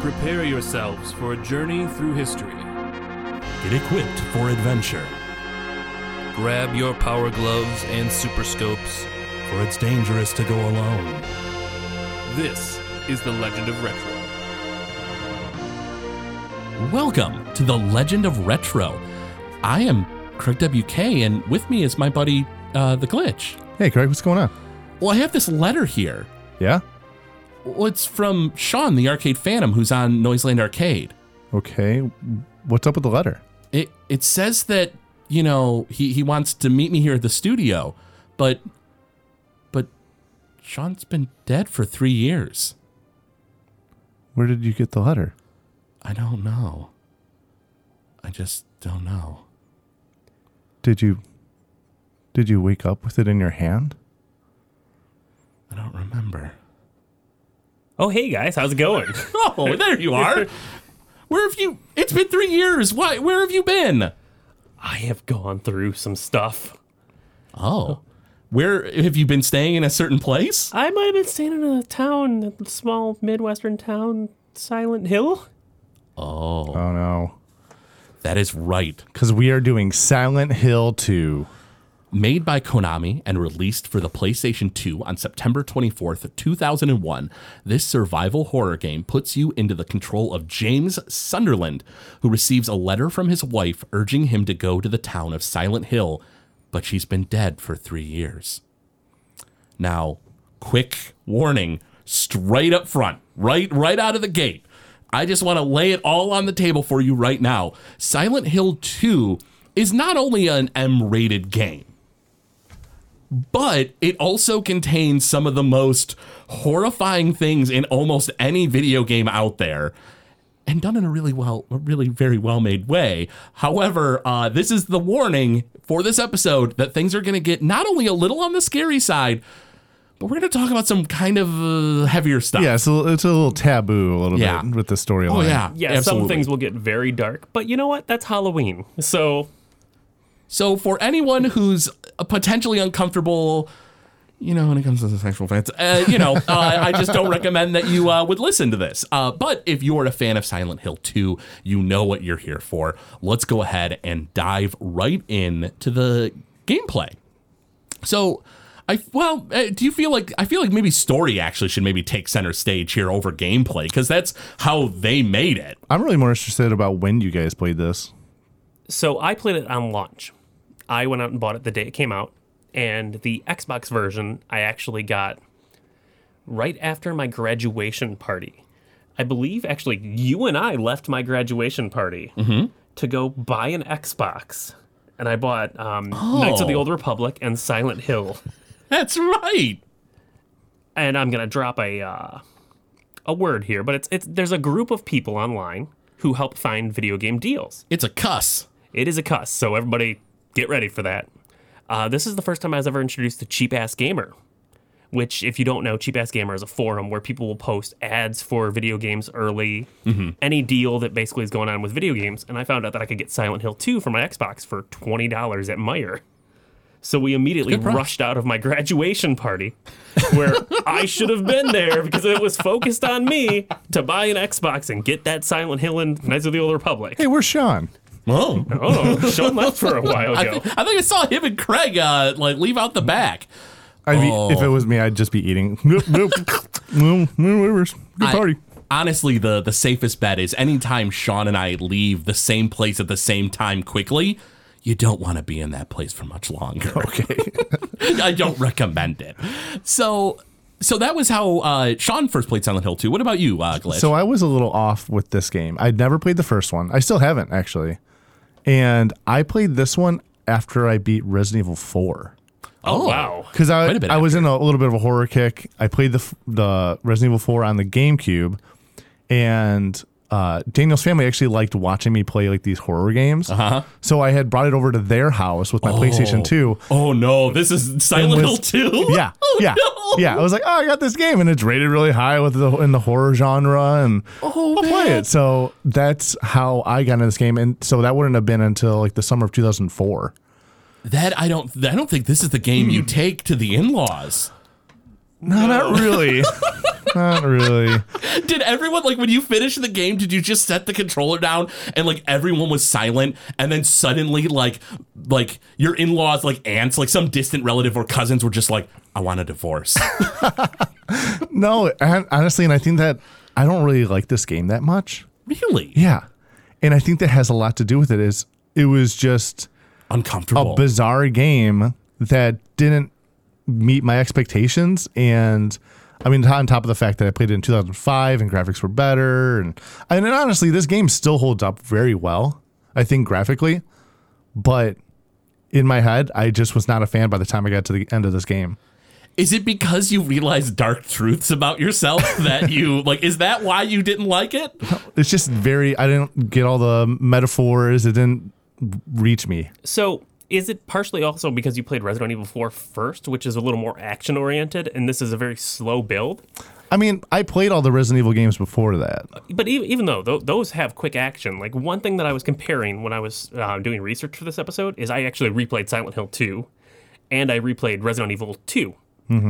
Prepare yourselves for a journey through history. Get equipped for adventure, Grab your power gloves and super scopes. for it's dangerous to go alone. This is the Legend of Retro. Welcome to the Legend of Retro. I am Craig WK, and with me is my buddy, uh, The Glitch. Hey, Craig, what's going on? Well, I have this letter here. Yeah? Well, it's from Sean, the Arcade Phantom, who's on Noiseland Arcade. Okay. What's up with the letter? It it says that you know he he wants to meet me here at the studio, but but Sean's been dead for three years. Where did you get the letter? I don't know. I just don't know. Did you Did you wake up with it in your hand? I don't remember. Oh, hey guys, how's it going? Oh, there you are. Where have you? It's been three years. Why? Where have you been? I have gone through some stuff. Oh, where have you been staying in a certain place? I might have been staying in a town, a small midwestern town, Silent Hill. Oh, Oh no. that is right. Cuz we are doing Silent Hill 2. Made by Konami and released for the PlayStation 2 on September 24th, 2001, this survival horror game puts you into the control of James Sunderland, who receives a letter from his wife urging him to go to the town of Silent Hill, but she's been dead for three years. Now, quick warning, straight up front, right right out of the gate. I just want to lay it all on the table for you right now. Silent Hill 2 is not only an M-rated game, but it also contains some of the most horrifying things in almost any video game out there and done in a really well a really very well made way however uh, this is the warning for this episode that things are going to get not only a little on the scary side but we're going to talk about some kind of uh, heavier stuff Yeah, so it's a little taboo a little Yeah. bit with the storyline. oh yeah Yeah, absolutely. some things will get very dark, but you know what? That's Halloween. So, So for anyone who's potentially uncomfortable, you know, when it comes to the sexual fans, uh, you know, uh, I just don't recommend that you uh, would listen to this. Uh, but if you're a fan of Silent Hill 2, you know what you're here for. Let's go ahead and dive right in to the gameplay. So. I, well, uh, do you feel like I feel like maybe story actually should maybe take center stage here over gameplay because that's how they made it. I'm really more interested about when you guys played this. so I played it on launch. I went out and bought it the day it came out, and the Xbox version I actually got right after my graduation party. I believe actually you and I left my graduation party to go buy an Xbox, and I bought um, Knights of the Oh. Old Republic and Silent Hill. That's right. and I'm gonna drop a uh, a word here, but it's it's there's a group of people online who help find video game deals. It's a cuss. It is a cuss, so everybody get ready for that. Uh, this is the first time I was ever introduced to Cheap Ass Gamer, which, if you don't know, Cheap Ass Gamer is a forum where people will post ads for video games early, any deal that basically is going on with video games. And I found out that I could get Silent Hill 2 for my Xbox for twenty dollars at Meijer. So we immediately rushed out of my graduation party, where I should have been there because it was focused on me to buy an Xbox and get that Silent Hill and Knights of the Old Republic. Hey, where's Sean? Oh, Oh, Sean left for a while I, ago. I think I saw him and Craig uh, like leave out the back. I'd be, Oh. if it was me, I'd just be eating. Nope, nope. no, no, whatever. Good I- party. honestly, the the safest bet is anytime Sean and I leave the same place at the same time quickly, you don't want to be in that place for much longer. Okay. I don't recommend it. So. So that was how uh, Sean first played Silent Hill 2. What about you, uh, Glitch? So I was a little off with this game. I'd never played the first one. I still haven't actually. And I played this one after I beat Resident Evil 4. Oh, wow. Because I, Quite a bit I was in a, little bit of a horror kick. I played the f- the Resident Evil 4 on the GameCube, and uh, Daniel's family actually liked watching me play like these horror games. Uh-huh. So I had brought it over to their house with my PlayStation 2. oh no, this is Silent Hill 2? Yeah, yeah, no. yeah. I was like, oh, I got this game, and it's rated really high with the in the horror genre, and Oh, I'll play it. So that's how I got into this game, and so that wouldn't have been until like the summer of 2004. That I don't I don't think this is the game you take to the in-laws. No, not really. Not really. Did everyone like when you finished the game? Did you just set the controller down and like everyone was silent, and then suddenly like like your in laws, like aunts, like some distant relative or cousins were just like, "I want a divorce." No, hon- honestly, and I think that I don't really like this game that much. really Yeah, and I think that has a lot to do with it. Is it was just uncomfortable, a bizarre game that didn't meet my expectations, and I mean, on top of the fact that I played it in 2005 and graphics were better, and and honestly, this game still holds up very well. I think graphically, but in my head, I just was not a fan by the time I got to the end of this game. Is it because you realize dark truths about yourself that you like? Is that why you didn't like it? It's just very. I didn't get all the metaphors. It didn't reach me. So, is it partially also because you played Resident Evil 4 first, which is a little more action oriented, and this is a very slow build? I mean, I played all the Resident Evil games before that. But even, even though th- those have quick action, like one thing that I was comparing when I was uh, doing research for this episode is I actually replayed Silent Hill 2 and I replayed Resident Evil 2,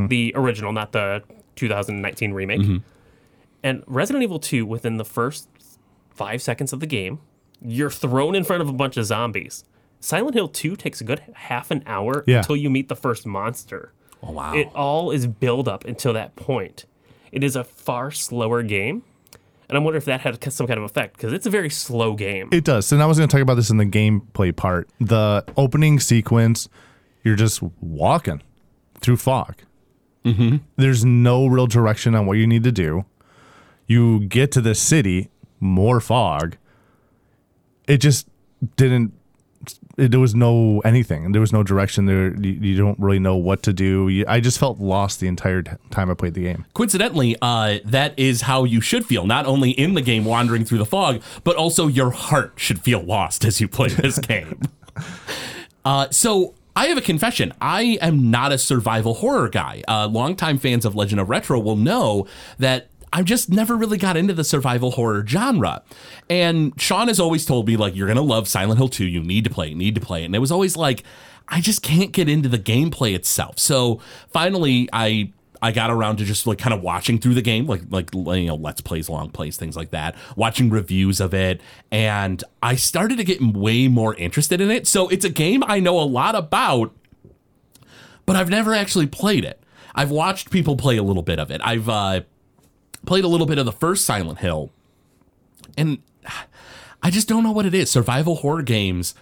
the original, not the 2019 remake. And Resident Evil 2, within the first five seconds of the game, you're thrown in front of a bunch of zombies. Silent Hill 2 takes a good half an hour Yeah. until you meet the first monster. Oh wow! It all is build up until that point. It is a far slower game. And I'm wondering if that had some kind of effect because it's a very slow game. It does. And I was going to talk about this in the gameplay part. The opening sequence, you're just walking through fog. Mm-hmm. There's no real direction on what you need to do. You get to the city, more fog. It just didn't. There was no anything. There was no direction. There, you, you don't really know what to do. You, I just felt lost the entire t- time I played the game. Coincidentally, uh, that is how you should feel, not only in the game wandering through the fog, but also your heart should feel lost as you play this game. Uh, so I have a confession. I am not a survival horror guy. Uh, longtime fans of Legend of Retro will know that I just never really got into the survival horror genre. And Sean has always told me, like, you're going to love Silent Hill 2. You need to play, it, need to play. it. And it was always like, I just can't get into the gameplay itself. So finally, I I got around to just like kind of watching through the game, like like you know, let's plays, long plays, things like that, watching reviews of it, and I started to get way more interested in it. So it's a game I know a lot about, but I've never actually played it. I've watched people play a little bit of it. I've uh, played a little bit of the first Silent Hill, and I just don't know what it is. Survival horror games,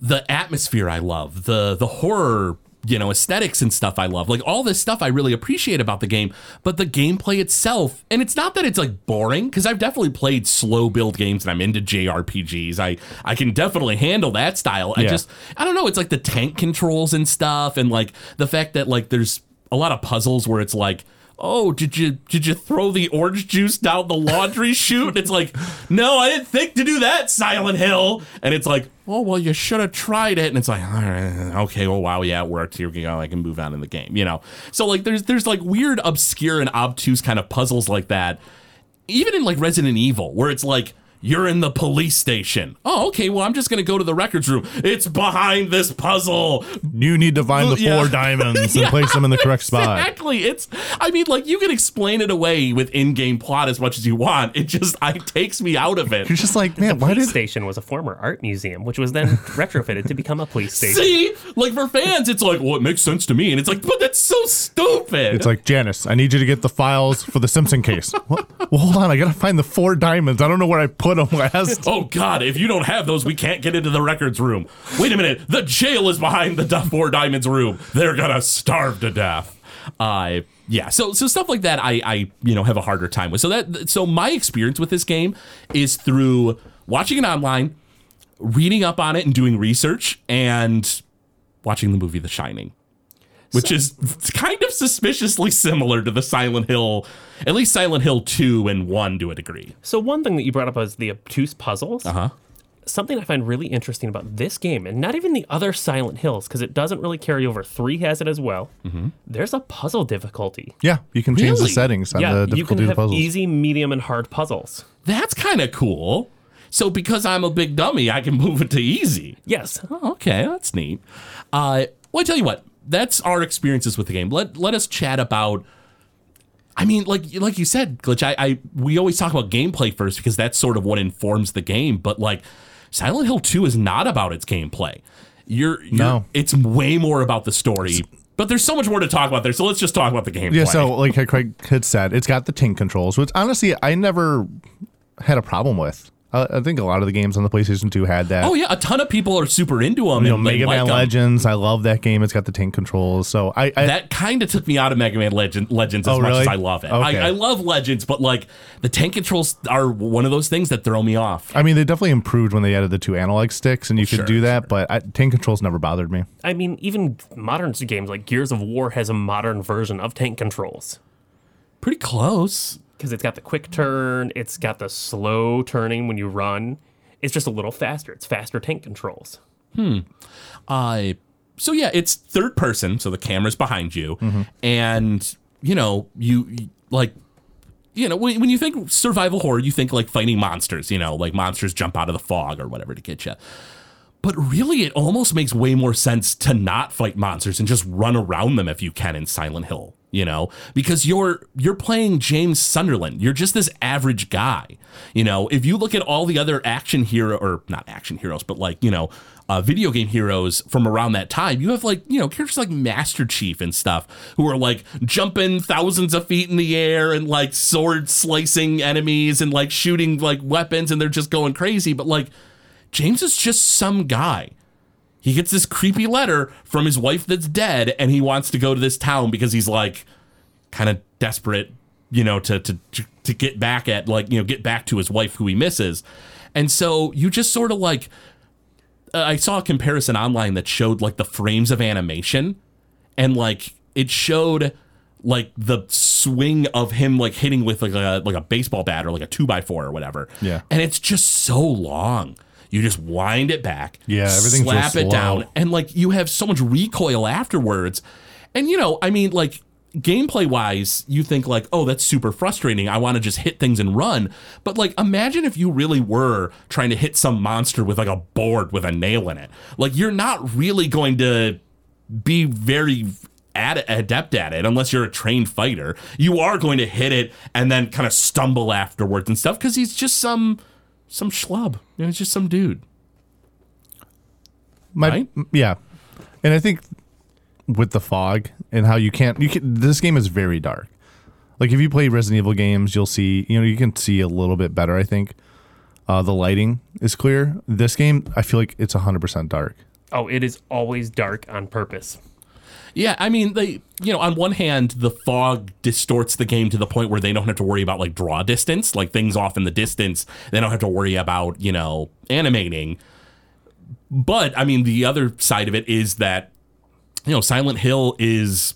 the atmosphere I love, the the horror, you know, aesthetics and stuff I love. Like all this stuff I really appreciate about the game, but the gameplay itself, and it's not that it's like boring because I've definitely played slow build games and I'm into JRPGs. I I can definitely handle that style. I just I don't know, it's like the tank controls and stuff and like the fact that like there's a lot of puzzles where it's like Oh, did you did you throw the orange juice down the laundry chute? And it's like, no, I didn't think to do that, Silent Hill. And it's like, oh well, you should have tried it. And it's like, all right, okay, well, wow, yeah, it worked. Here we go. I can move on in the game, you know. So like, there's there's like weird, obscure, and obtuse kind of puzzles like that. Even in like Resident Evil, where it's like. You're in the police station. Oh, okay. Well, I'm just going to go to the records room. It's behind this puzzle. You need to find the Yeah. four diamonds and place them in the correct spot. Exactly. It's I mean, like you can explain it away with in-game plot as much as you want. It just I takes me out of it. You're just like, man, why police did station was a former art museum, which was then retrofitted to become a police station. See? Like for fans, it's like, well, it makes sense to me. And it's like, but that's so stupid. It's like Janice, I need you to get the files for the Simpson case. What? Well, hold on, I gotta find the four diamonds. I don't know where I put them last. Oh God! If you don't have those, we can't get into the records room. Wait a minute! The jail is behind the Du- Four Diamonds room. They're gonna starve to death. Uh, yeah. So so stuff like that, I I you know have a harder time with. So that so my experience with this game is through watching it online, reading up on it, and doing research, and watching the movie The Shining. Which is kind of suspiciously similar to the Silent Hill, at least Silent Hill 2 and 1 to a degree. So one thing that you brought up was the obtuse puzzles. Uh huh. Something I find really interesting about this game, and not even the other Silent Hills, because it doesn't really carry over. Three has it as well. Hmm. There's a puzzle difficulty. Yeah, you can change the settings on yeah, the you difficulty can of the have puzzles. easy, medium, and hard puzzles. That's kind of cool. So because I'm a big dummy, I can move it to easy. Yes, Oh, okay, that's neat. Uh, well, I tell you what, that's our experiences with the game. Let let us chat about I mean, like like you said, Glitch. I, I we always talk about gameplay first because that's sort of what informs the game. But like, Silent Hill Two is not about its gameplay. You're, you're No. it's way more about the story. But there's so much more to talk about there. So let's just talk about the gameplay. Yeah, so like Craig had said, it's got the tank controls, which honestly I never had a problem with. I, I think a lot of the games on the PlayStation 2 had that. oh yeah, a ton of people are super into them. you know, and they Mega like Man 'em. Legends. I love that game. It's got the tank controls. So I, I that kind of took me out of Mega Man Legend, Legends oh, as Oh, much really? as I love it. Okay. I, I love Legends, but like the tank controls are one of those things that throw me off. I mean, they definitely improved when they added the two analog sticks, and you oh, Sure, could do that. But I, tank controls never bothered me. I mean, even modern games like Gears of War has a modern version of tank controls Pretty close. Because it's got the quick turn, it's got the slow turning when you run. It's just a little faster. It's faster tank controls. Hmm. Uh, so yeah, it's third person, so the camera's behind you, Mm-hmm. and you know you, you- like. You know, when, when you think survival horror, you think like fighting monsters, you know, like monsters jump out of the fog or whatever to get you. But really, it almost makes way more sense to not fight monsters and just run around them if you can in Silent Hill, you know, because you're you're playing James Sunderland. You're just this average guy, you know. If you look at all the other action hero or not action heroes, but like you know, uh, video game heroes from around that time, you have like you know characters like Master Chief and stuff who are like jumping thousands of feet in the air and like sword slicing enemies and like shooting like weapons and they're just going crazy. But like James is just some guy. He gets this creepy letter from his wife that's dead, and he wants to go to this town because he's like kind of desperate, you know, to to to get back at like you know get back to his wife who he misses, and so you just sort of like uh, I saw a comparison online that showed like the frames of animation, and like it showed like the swing of him like hitting with like a like a baseball bat or like a two by four or whatever. Yeah. and it's just so long. You just wind it back. Yeah, everything's real slap it slow. down, and like you have so much recoil afterwards. And you know, I mean, like gameplay wise, you think like, oh, that's super frustrating. I want to just hit things and run. But like, imagine if you really were trying to hit some monster with like a board with a nail in it. Like, you're not really going to be very ad- adept at it unless you're a trained fighter. You are going to hit it and then kind of stumble afterwards and stuff because he's just some some schlub. You know, he's just some dude. My, Right? Yeah, and I think with the fog and how you can't, you can. This game is very dark. Like if you play Resident Evil games, you'll see. You know, you can see a little bit better. I think uh, the lighting is clear. This game, I feel like it's hundred percent dark. Oh, it is always dark on purpose. Yeah, I mean, they, you know, on one hand, the fog distorts the game to the point where they don't have to worry about like draw distance, like things off in the distance. They don't have to worry about, you know, animating. But I mean, the other side of it is that, you know, Silent Hill is.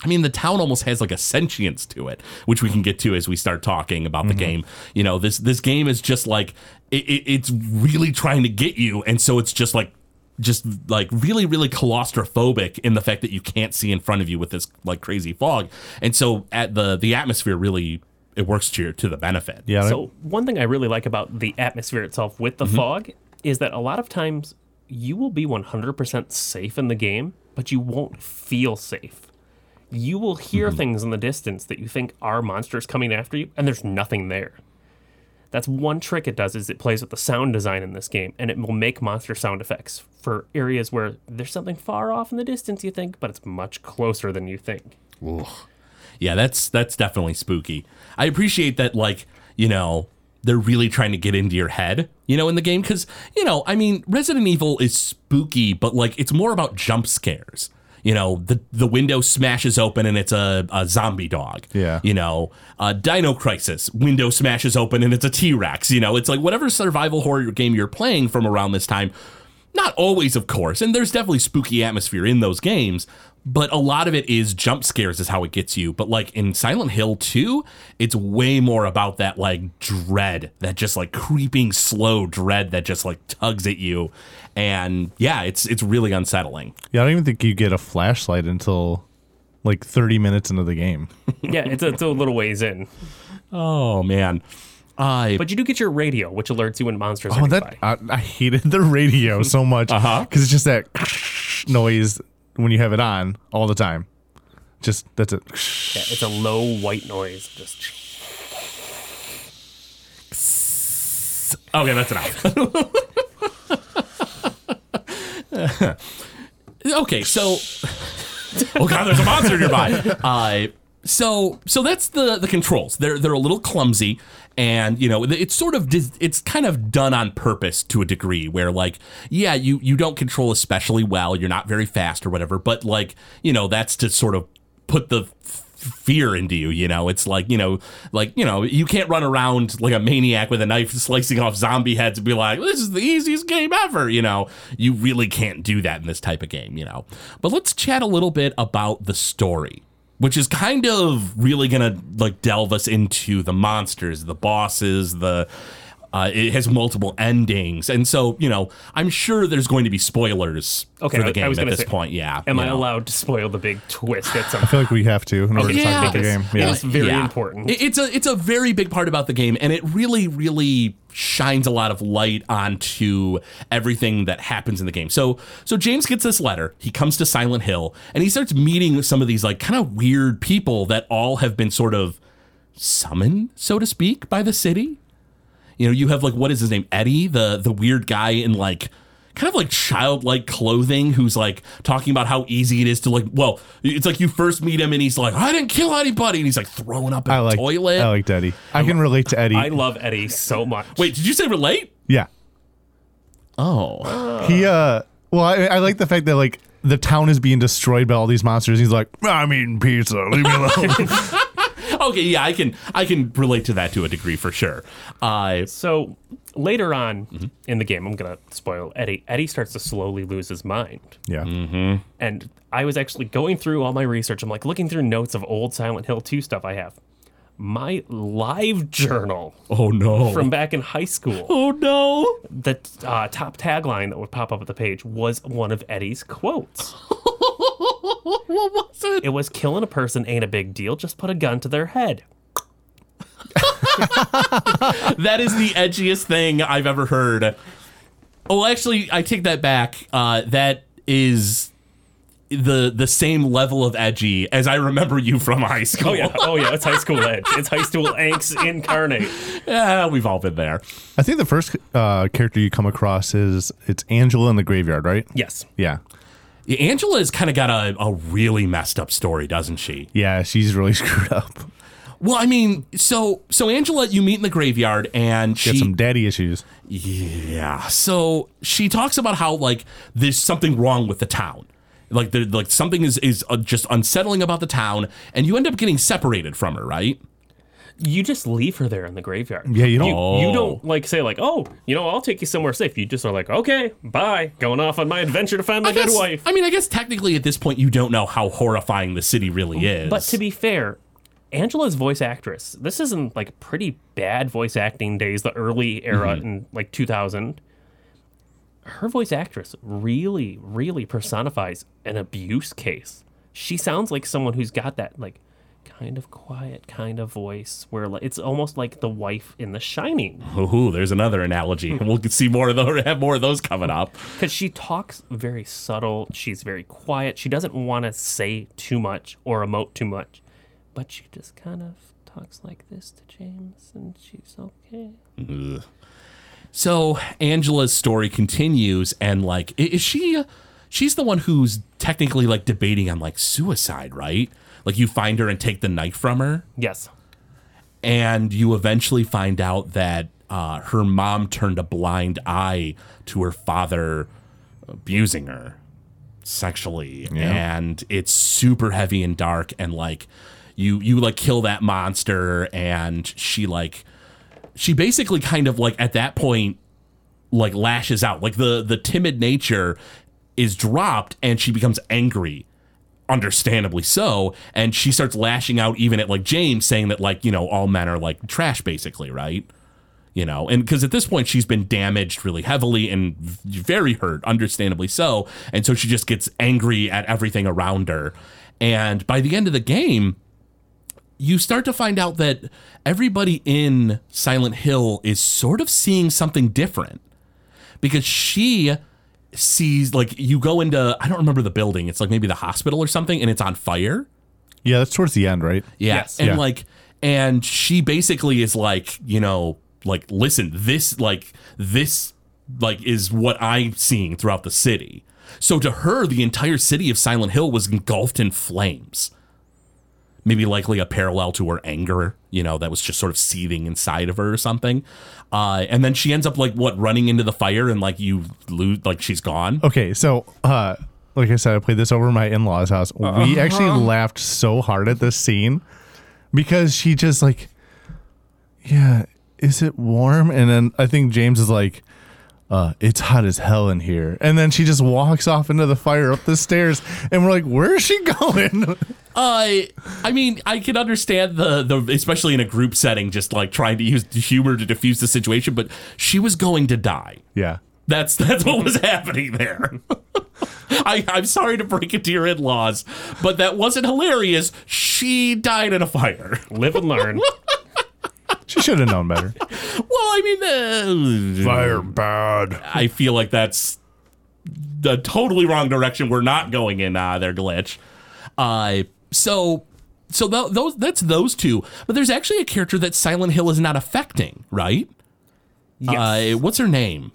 I mean, the town almost has like a sentience to it, which we can get to as we start talking about the mm-hmm. game. You know, this this game is just like it, it, it's really trying to get you, and so it's just like just like really really claustrophobic in the fact that you can't see in front of you with this like crazy fog and so at the the atmosphere really it works to your to the benefit Yeah. So one thing I really like about the atmosphere itself with the mm-hmm. fog is that a lot of times you will be 100% safe in the game, but you won't feel safe. You will hear mm-hmm. things in the distance that you think are monsters coming after you, and there's nothing there. That's one trick it does is it plays with the sound design in this game, and it will make monster sound effects for areas where there's something far off in the distance you think, but it's much closer than you think. yeah that's that's definitely spooky. I appreciate that like you know they're really trying to get into your head you know in the game because you know i mean resident evil is spooky but like it's more about jump scares you know the the window smashes open and it's a, a zombie dog Yeah. you know uh, dino crisis window smashes open and it's a t-rex you know it's like whatever survival horror game you're playing from around this time not always, of course, and there's definitely spooky atmosphere in those games, but a lot of it is jump scares is how it gets you. But like in Silent Hill 2, it's way more about that like dread, that just like creeping slow dread that just like tugs at you. And yeah, it's it's really unsettling. Yeah, I don't even think you get a flashlight until like 30 minutes into the game. yeah, it's a, it's a little ways in. Oh man. I But you do get your radio, which alerts you when monsters are Oh, nearby. that I, I hated the radio so much because Uh-huh. it's just that noise when you have it on all the time. Just that's it. Yeah, it's a low white noise. Just Okay, that's enough. okay, so oh god, there's a monster nearby. Uh, so so that's the the controls. They're they're a little clumsy, and you know it's sort of dis- it's kind of done on purpose to a degree. Where like yeah, you you don't control especially well. You're not very fast or whatever, but like you know that's to sort of put the fear into you you know? It's like you know like you know you can't run around like a maniac with a knife slicing off zombie heads and be like this is the easiest game ever you know? You really can't do that in this type of game you know? But let's chat a little bit about the story which is kind of really gonna like delve us into the monsters the bosses the uh, it has multiple endings, and so you know, I'm sure there's going to be spoilers Okay, for the I- I game was at this say, point. Yeah, am I know. allowed to spoil the big twist at some I feel like we have to in order to talk about the game. Yeah. It's very Yeah. important. It- It's a it's a very big part about the game, and it really really shines a lot of light onto everything that happens in the game. So so James gets this letter. He comes to Silent Hill, and he starts meeting some of these like kind of weird people that all have been sort of summoned, so to speak, by the city. You know, you have like what is his name, Eddie, the the weird guy in like kind of like childlike clothing who's like talking about how easy it is to like well it's like you first meet him and he's like i didn't kill anybody and he's like throwing up in I a like toilet I like Eddie. I can relate to Eddie. I love Eddie so much. wait did you say relate yeah. oh He uh well I, I like the fact that like the town is being destroyed by all these monsters. He's like, I'm eating pizza. Leave me alone. okay yeah i can i can relate to that to a degree for sure uh So later on Mm-hmm. in the game, I'm gonna spoil Eddie. Eddie starts to slowly lose his mind, yeah. and I was actually going through all my research. I'm like looking through notes of old Silent Hill 2 stuff I have. My live journal oh no from back in high school. oh no The uh, top tagline that would pop up at the page was one of Eddie's quotes. what was it It was killing a person ain't a big deal. Just put a gun to their head. that is the edgiest thing I've ever heard. Oh, actually, I take that back. Uh, that is the the same level of edgy as I remember you from high school. Oh yeah, oh yeah, it's high school edge. It's high school angst incarnate. yeah, we've all been there. I think the first uh, character you come across is it's Angela in the graveyard, right? Yes. Yeah. Yeah, Angela's kind of got a, a really messed up story, doesn't she? Yeah, she's really screwed up. Well, I mean, so so Angela, you meet in the graveyard, and She had some daddy issues. Yeah. So she talks about how like there's something wrong with the town. Like there, like something is is uh, just unsettling about the town, and you end up getting separated from her, right? You just leave her there in the graveyard. Yeah, you don't. You, you don't like say like, oh, you know, I'll take you somewhere safe. You just are like, okay, bye, going off on my adventure to find my I dead guess- wife. I mean, I guess technically at this point you don't know how horrifying the city really is. But to be fair, Angela's voice actress. This isn't like pretty bad voice acting days, the early era Mm-hmm. in like 2000. Her voice actress really, really personifies an abuse case. She sounds like someone who's got that like kind of quiet kind of voice where it's almost like the wife in The Shining Ooh, there's another analogy. We'll see more of those. Have more of those coming up. because she talks very subtle. She's very quiet. She doesn't want to say too much or emote too much, but she just kind of talks like this to James, and she's okay. So Angela's story continues, and like, is she? She's the one who's technically like debating on like suicide, right? Like you find her and take the knife from her. Yes. and you eventually find out that uh, her mom turned a blind eye to her father abusing her sexually Yeah. and it's super heavy and dark and like you you like kill that monster and she like she basically kind of like at that point like lashes out like the the timid nature is dropped and she becomes angry understandably so and she starts lashing out even at like james saying that like you know all men are like trash basically right? You know and because at this point she's been damaged really heavily and very hurt understandably so and so she just gets angry at everything around her. And by the end of the game you start to find out that everybody in silent hill is sort of seeing something different because she sees like you go into I don't remember the building. It's like maybe the hospital or something, and it's on fire. Yeah, that's towards the end, right? Yeah. Yes. And Yeah. like and she basically is like, you know, like listen, this like this like is what I'm seeing throughout the city. So to her, the entire city of Silent Hill was engulfed in flames. Maybe likely a parallel to her anger, you know, that was just sort of seething inside of her or something. Uh, and then she ends up like what running into the fire and like you lose like she's gone. Okay, so uh like I said, I played this over my in laws' house. We actually laughed so hard at this scene because she just like, yeah, is it warm? And then I think James is like, uh, it's hot as hell in here. And then she just walks off into the fire up the stairs, and we're like, where is she going? Uh, I mean, I can understand the the especially in a group setting, just like trying to use humor to diffuse the situation. But she was going to die. yeah. That's that's what was happening there. I, I'm sorry to break it to your in-laws, but that wasn't hilarious. She died in a fire. Live and learn. She should have known better. Well, I mean, uh, Fire bad. I feel like that's the totally wrong direction. We're not going in uh, there, glitch. Uh, so so tho- those that's those two. But there's actually a character that Silent Hill is not affecting, right? Yes. Uh, what's her name?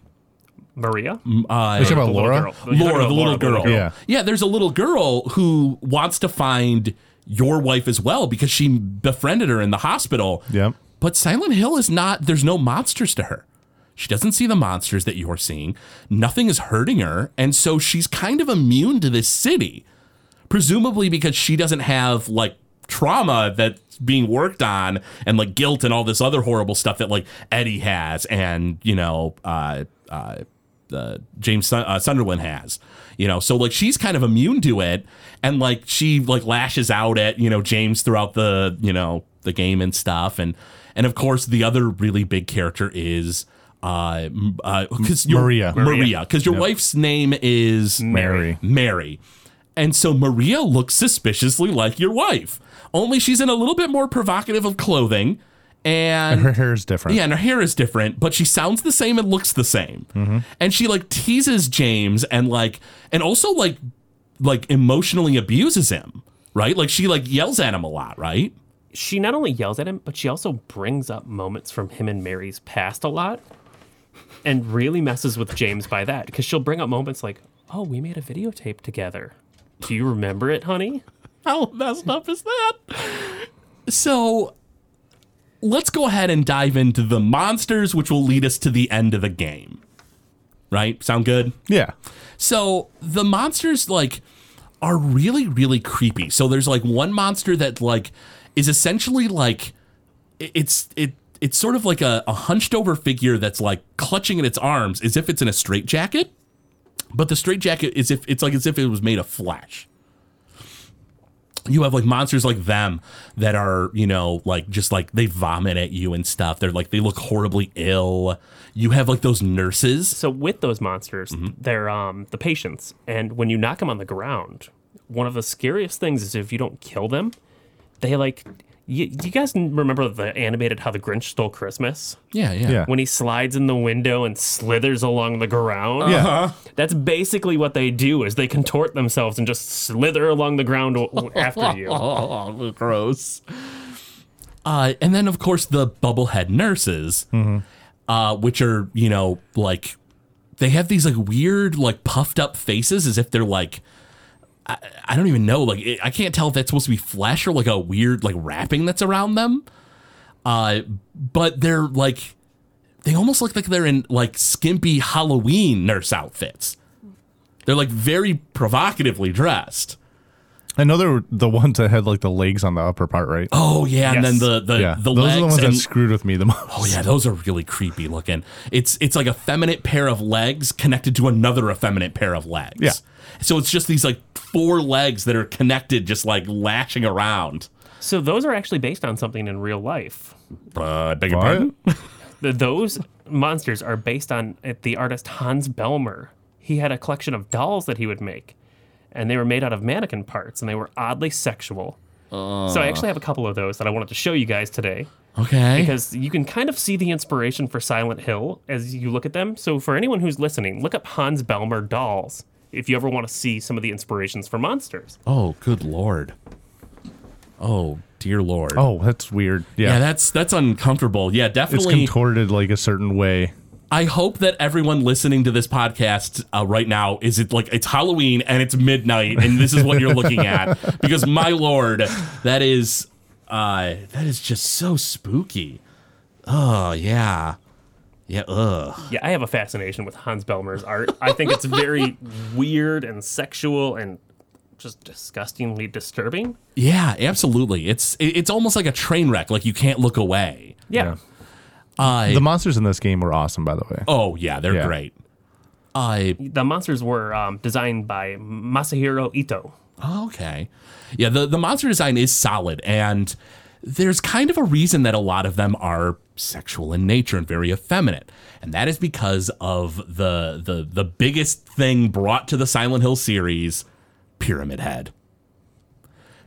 Maria? Uh, you talking The about little Laura? girl. You're talking Laura, about the little girl. Yeah. Yeah, there's a little girl who wants to find your wife as well because she befriended her in the hospital. Yep. But Silent Hill is not, there's no monsters to her. She doesn't see the monsters that you're seeing. Nothing is hurting her. And so she's kind of immune to this city, presumably because she doesn't have like trauma that's being worked on and like guilt and all this other horrible stuff that like Eddie has and, you know, uh, uh, uh, James uh, Sunderland has, you know, so like she's kind of immune to it, and like she like lashes out at you know James throughout the you know the game and stuff, and and of course the other really big character is uh because Maria. Maria because your wife's name is Mary. Mary. And so Maria looks suspiciously like your wife. Only she's in a little bit more provocative of clothing and Her hair is different. yeah, and her hair is different, but she sounds the same and looks the same. And she like teases James and like and also like like emotionally abuses him, right? Like she like yells at him a lot, right? She not only yells at him, but she also brings up moments from him and Mary's past a lot and really messes with James by that because she'll bring up moments like, oh, we made a videotape together. Do you remember it, honey? How messed up is that? So let's go ahead and dive into the monsters, which will lead us to the end of the game. Right? Sound good? Yeah. So the monsters like are really really creepy. So there's like one monster that like is essentially like it's it it's sort of like a, a hunched over figure that's like clutching at its arms as if it's in a straitjacket. But the straitjacket is if it's like as if it was made of flesh. You have like monsters like them that are, you know, like just like they vomit at you and stuff. They're like they look horribly ill. You have like those nurses So with those monsters, they're um, the patients, and when you knock them on the ground, one of the scariest things is if you don't kill them, they like. You, you guys remember the animated How the Grinch Stole Christmas? Yeah, yeah. Yeah. When he slides in the window and slithers along the ground. Yeah. That's basically what they do is they contort themselves and just slither along the ground after you. Oh, gross. Uh, and then, of course, the bubblehead nurses, uh, which are, you know, like, they have these, like, weird, like, puffed up faces as if they're, like, I, I don't even know. Like, it, I can't tell if that's supposed to be flesh or, like, a weird, like, wrapping that's around them. Uh, but they're, like, they almost look like they're in, like, skimpy Halloween nurse outfits. They're, like, very provocatively dressed. I know they were the ones that had like the legs on the upper part, right? Oh yeah, and then Yes. the the, yeah. the Those legs are the ones and that screwed with me the most. oh yeah, those are really creepy looking. It's it's like a feminine pair of legs connected to another effeminate pair of legs. Yeah. So it's just these like four legs that are connected, just like lashing around. So those are actually based on something in real life. Uh, beg your pardon? Those monsters are based on the artist Hans Bellmer. He had a collection of dolls that he would make, and they were made out of mannequin parts, and they were oddly sexual. so I actually have a couple of those that I wanted to show you guys today Okay. because you can kind of see the inspiration for Silent Hill as you look at them. So for anyone who's listening, look up Hans Bellmer dolls if you ever want to see some of the inspirations for monsters. oh, good lord. Oh dear lord. Oh, that's weird. yeah, Yeah. that's that's uncomfortable. Yeah, definitely. it's definitely. contorted like a certain way. I hope that everyone listening to this podcast uh, right now is it like it's Halloween and it's midnight and this is what you're looking at because my lord, that is uh that is just so spooky. Oh yeah. Yeah, ugh. Yeah, I have a fascination with Hans Bellmer's art. I think it's very weird and sexual and just disgustingly disturbing. Yeah, absolutely. It's it's almost like a train wreck. Like you can't look away. Yeah. I The monsters in this game were awesome, by the way. oh yeah, they're Yeah. great. I The monsters were um, designed by Masahiro Ito. okay, yeah. The the monster design is solid, and there's kind of a reason that a lot of them are sexual in nature and very effeminate, and that is because of the the the biggest thing brought to the Silent Hill series, Pyramid Head.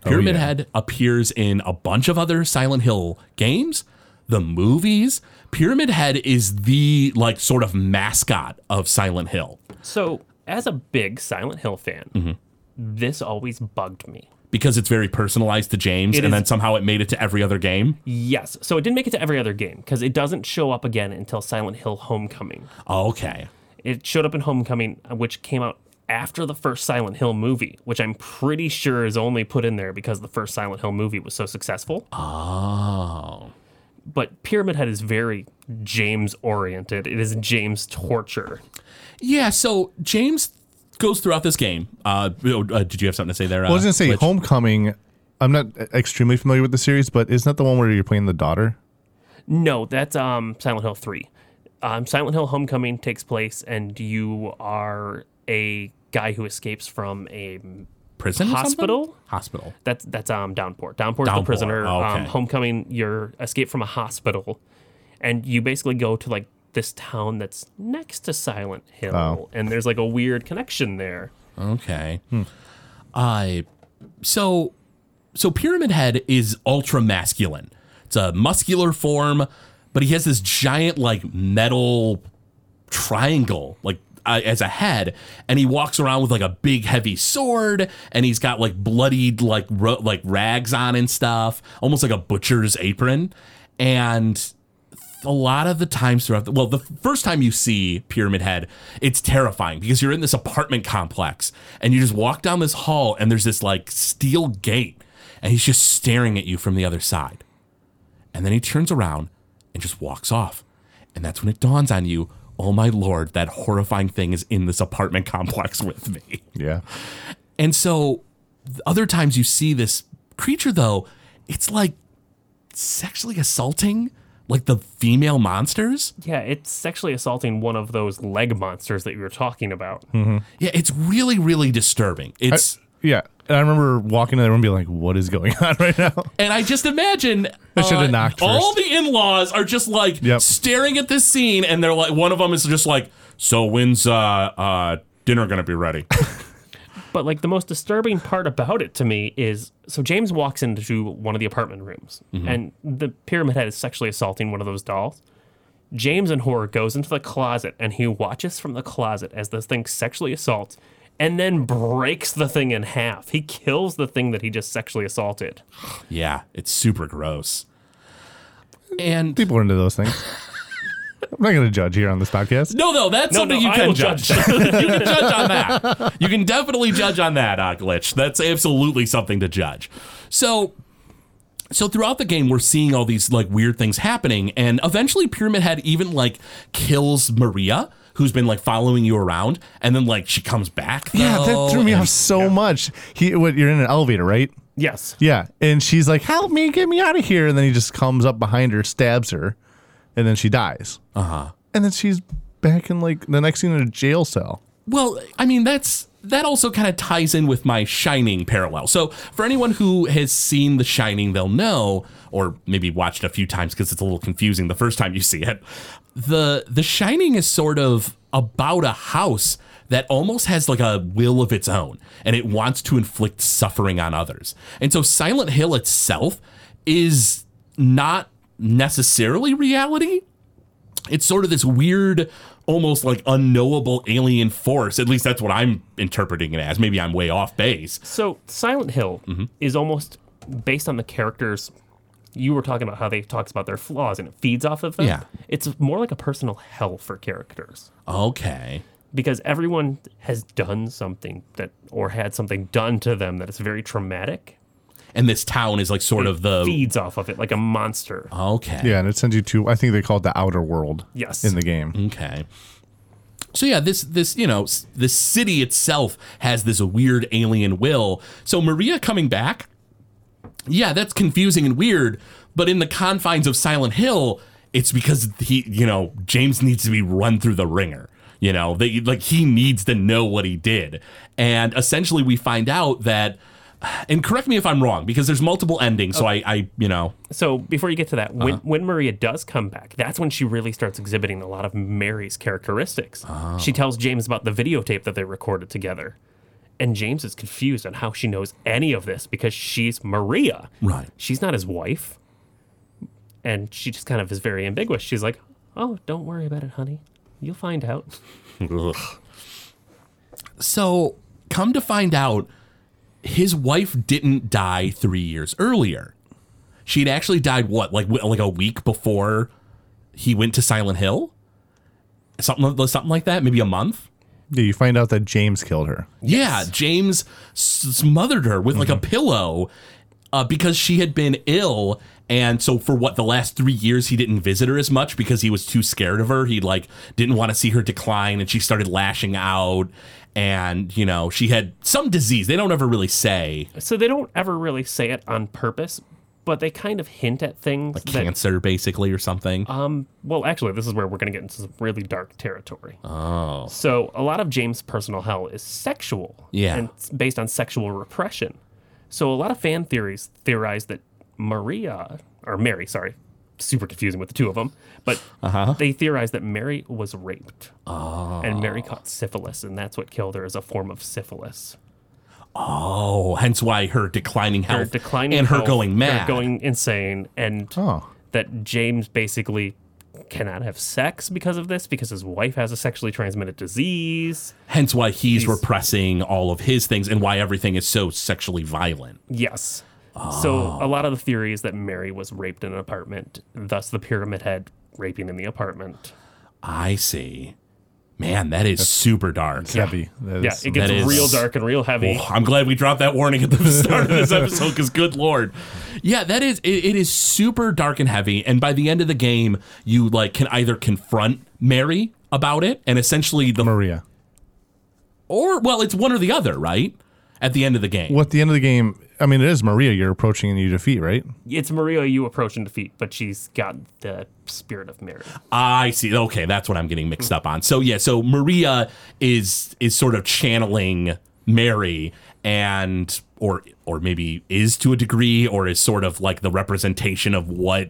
Pyramid yeah. Head appears in a bunch of other Silent Hill games, the movies. Pyramid Head is the like sort of mascot of Silent Hill So, as a big Silent Hill fan, Mm-hmm. this always bugged me. because it's very personalized to James, It and is- then somehow it made it to every other game. Yes. So, it didn't make it to every other game because it doesn't show up again until Silent Hill Homecoming. Okay. It showed up in Homecoming, uh, which came out after the first Silent Hill movie, which I'm pretty sure is only put in there because the first Silent Hill movie was so successful. Oh, But Pyramid Head is very James oriented. It is James torture. yeah. So James goes throughout this game. Uh, uh, did you have something to say there? I was uh, gonna say Glitch? Homecoming. I'm not extremely familiar with the series, but isn't that the one where you're playing the daughter? No, that's um, Silent Hill 3. Um, Silent Hill Homecoming takes place, and you are a guy who escapes from a prison hospital. Hospital. That's that's um Downpour. Downpour's Downport, the prisoner. oh, okay. Um, Homecoming, you're escape from a hospital, and you basically go to like this town that's next to Silent Hill, Oh. and there's like a weird connection there. Okay. I so so Pyramid Head is ultra masculine. It's a muscular form, but he has this giant like metal triangle like uh, as a head and he walks around with like a big heavy sword and he's got like bloodied like ro- like rags on and stuff almost like a butcher's apron. And a lot of the times throughout the well the first time you see pyramid head it's terrifying because you're in this apartment complex and you just walk down this hall and there's this like steel gate and he's just staring at you from the other side. And then he turns around and just walks off. And that's when it dawns on you oh my lord that horrifying thing is in this apartment complex with me Yeah. and so other times you see this creature though it's like sexually assaulting like the female monsters Yeah, it's sexually assaulting one of those leg monsters that you were talking about. Mm-hmm. Yeah, it's really, really disturbing. It's Yeah. And I remember walking in the room and being like, what is going on right now? and I just imagine I should have uh, knocked all first. the in-laws are just like Yep. staring at this scene, and they're like, one of them is just like, "So when's uh uh dinner gonna be ready?" But like the most disturbing part about it to me is so James walks into one of the apartment rooms and the pyramid head is sexually assaulting one of those dolls. James in horror goes into the closet and he watches from the closet as this thing sexually assaults and then breaks the thing in half. He kills the thing that he just sexually assaulted. yeah, it's super gross. And People are into those things. I'm not going to judge here on this podcast. no, no, that's No, something no, you I can judge. judge. you can judge on that. You can definitely judge on that, uh, glitch. That's absolutely something to judge. So so throughout the game we're seeing all these like weird things happening and eventually pyramid head even like kills maria who's been like following you around and then like she comes back Yeah, that threw me and- off so much. He, what, you're in an elevator, right? Yes. Yeah, and she's like, "Help me, get me out of here!" And then he just comes up behind her, stabs her, and then she dies. Uh huh. And then she's back in like the next scene in a jail cell. Well, I mean, that's that also kind of ties in with my Shining parallel. So, for anyone who has seen The Shining, they'll know, or maybe watched a few times because it's a little confusing the first time you see it. The The Shining is sort of about a house that almost has like a will of its own, and it wants to inflict suffering on others. And so, Silent Hill itself is not necessarily reality it's sort of this weird almost like unknowable alien force at least that's what i'm interpreting it as maybe i'm way off base So Silent Hill mm-hmm. is almost based on the characters. You were talking about how they talks about their flaws and it feeds off of them. Yeah. it's more like a personal hell for characters Okay. because everyone has done something that or had something done to them that is very traumatic. And this town is like sort of the feeds off of it like a monster. okay. Yeah, and it sends you to I think they call it the outer world. Yes. In the game. Okay. So yeah, this this you know the city itself has this weird alien will. So Maria coming back, yeah, that's confusing and weird. But in the confines of Silent Hill, it's because he you know James needs to be run through the ringer. You know, they, like he needs to know what he did, and essentially we find out that. And correct me if I'm wrong, because there's multiple endings. So I, I, you know, So before you get to that, when, Uh-huh. when Maria does come back, that's when she really starts exhibiting a lot of Mary's characteristics. Oh. She tells James about the videotape that they recorded together. And James is confused on how she knows any of this because she's Maria. Right. She's not his wife. And she just kind of is very ambiguous. She's like, oh, don't worry about it, honey. You'll find out. So, come to find out, his wife didn't die three years earlier. She'd actually died what, like like a week before he went to Silent Hill, something something like that, maybe a month. Yeah, you find out that James killed her. Yeah, James smothered her with like a mm-hmm. pillow uh, because she had been ill. And so for what the last three years he didn't visit her as much because he was too scared of her. He like didn't want to see her decline, and she started lashing out. And you know she had some disease. They don't ever really say So they don't ever really say it on purpose, but they kind of hint at things that cancer, basically, or something. Um, well, actually, this is where we're going to get into some really dark territory. Oh. So, a lot of James' personal hell is sexual. Yeah. And it's based on sexual repression. So, a lot of fan theories theorize that Maria, or Mary, sorry, super confusing with the two of them, but uh-huh. they theorize that Mary was raped. Oh. And ah. Mary caught syphilis, and that's what killed her as a form of syphilis. oh, hence why her declining Her health declining and her health, going her mad. going insane, and Oh. that James basically cannot have sex because of this because his wife has a sexually transmitted disease. hence why he's, He's- repressing all of his things and why everything is so sexually violent. Yes. So a lot of the theory is that Mary was raped in an apartment, thus the pyramid head raping in the apartment. I see. Man, that is super dark. It's heavy. That Yeah, is- it gets that is- real dark and real heavy. Oh, I'm glad we dropped that warning at the start of this episode because, good lord, yeah, that is it, it is super dark and heavy. And by the end of the game, you like can either confront Mary about it, and essentially the Maria. or well, it's one or the other, right? At the end of the game, Well, at the end of the game, I mean, it is Maria you're approaching and you defeat, right? It's Maria you approach and defeat, but she's got the spirit of Mary. I see. Okay, that's what I'm getting mixed up on. So yeah, so Maria is is sort of channeling Mary and or or maybe is to a degree or is sort of like the representation of what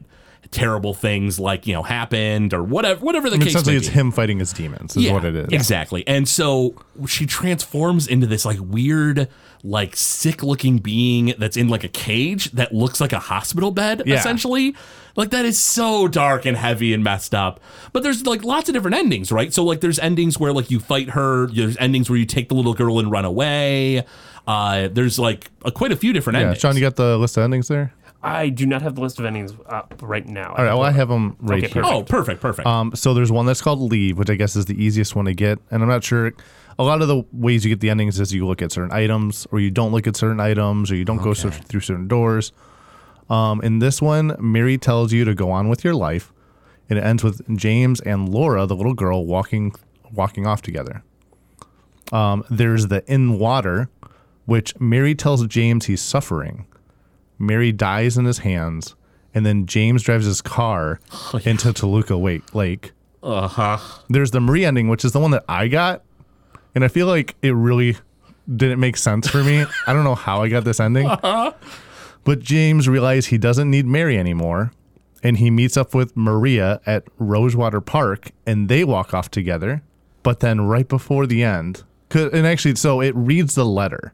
terrible things like, you know, happened or whatever whatever the I mean, case essentially, it's him fighting his demons, is what it is. Exactly. And so she transforms into this like weird, like sick looking being that's in like a cage that looks like a hospital bed, Yeah. essentially. Like that is so dark and heavy and messed up. But there's like lots of different endings, right? So like there's endings where like you fight her, there's endings where you take the little girl and run away. Uh, there's like a, quite a few different Yeah, endings. Sean, you got the list of endings there? I do not have the list of endings up right now. All right, well, I have them right Okay, here. perfect. oh, perfect, perfect. Um, so there's one that's called Leave, which I guess is the easiest one to get. And I'm not sure. A lot of the ways you get the endings is you look at certain items, or you don't look at certain items, or you don't go cer- through certain doors. Um, in this one, Mary tells you to go on with your life, and it ends with James and Laura, the little girl, walking walking off together. Um, there's the in water, which Mary tells James he's suffering. Mary dies in his hands, and then James drives his car into Toluca Wake Lake. uh huh. There's the Marie ending, which is the one that I got, and I feel like it really didn't make sense for me. I don't know how I got this ending, but James realized he doesn't need Mary anymore, and he meets up with Maria at Rosewater Park, and they walk off together. But then right before the end, and actually, so it reads the letter.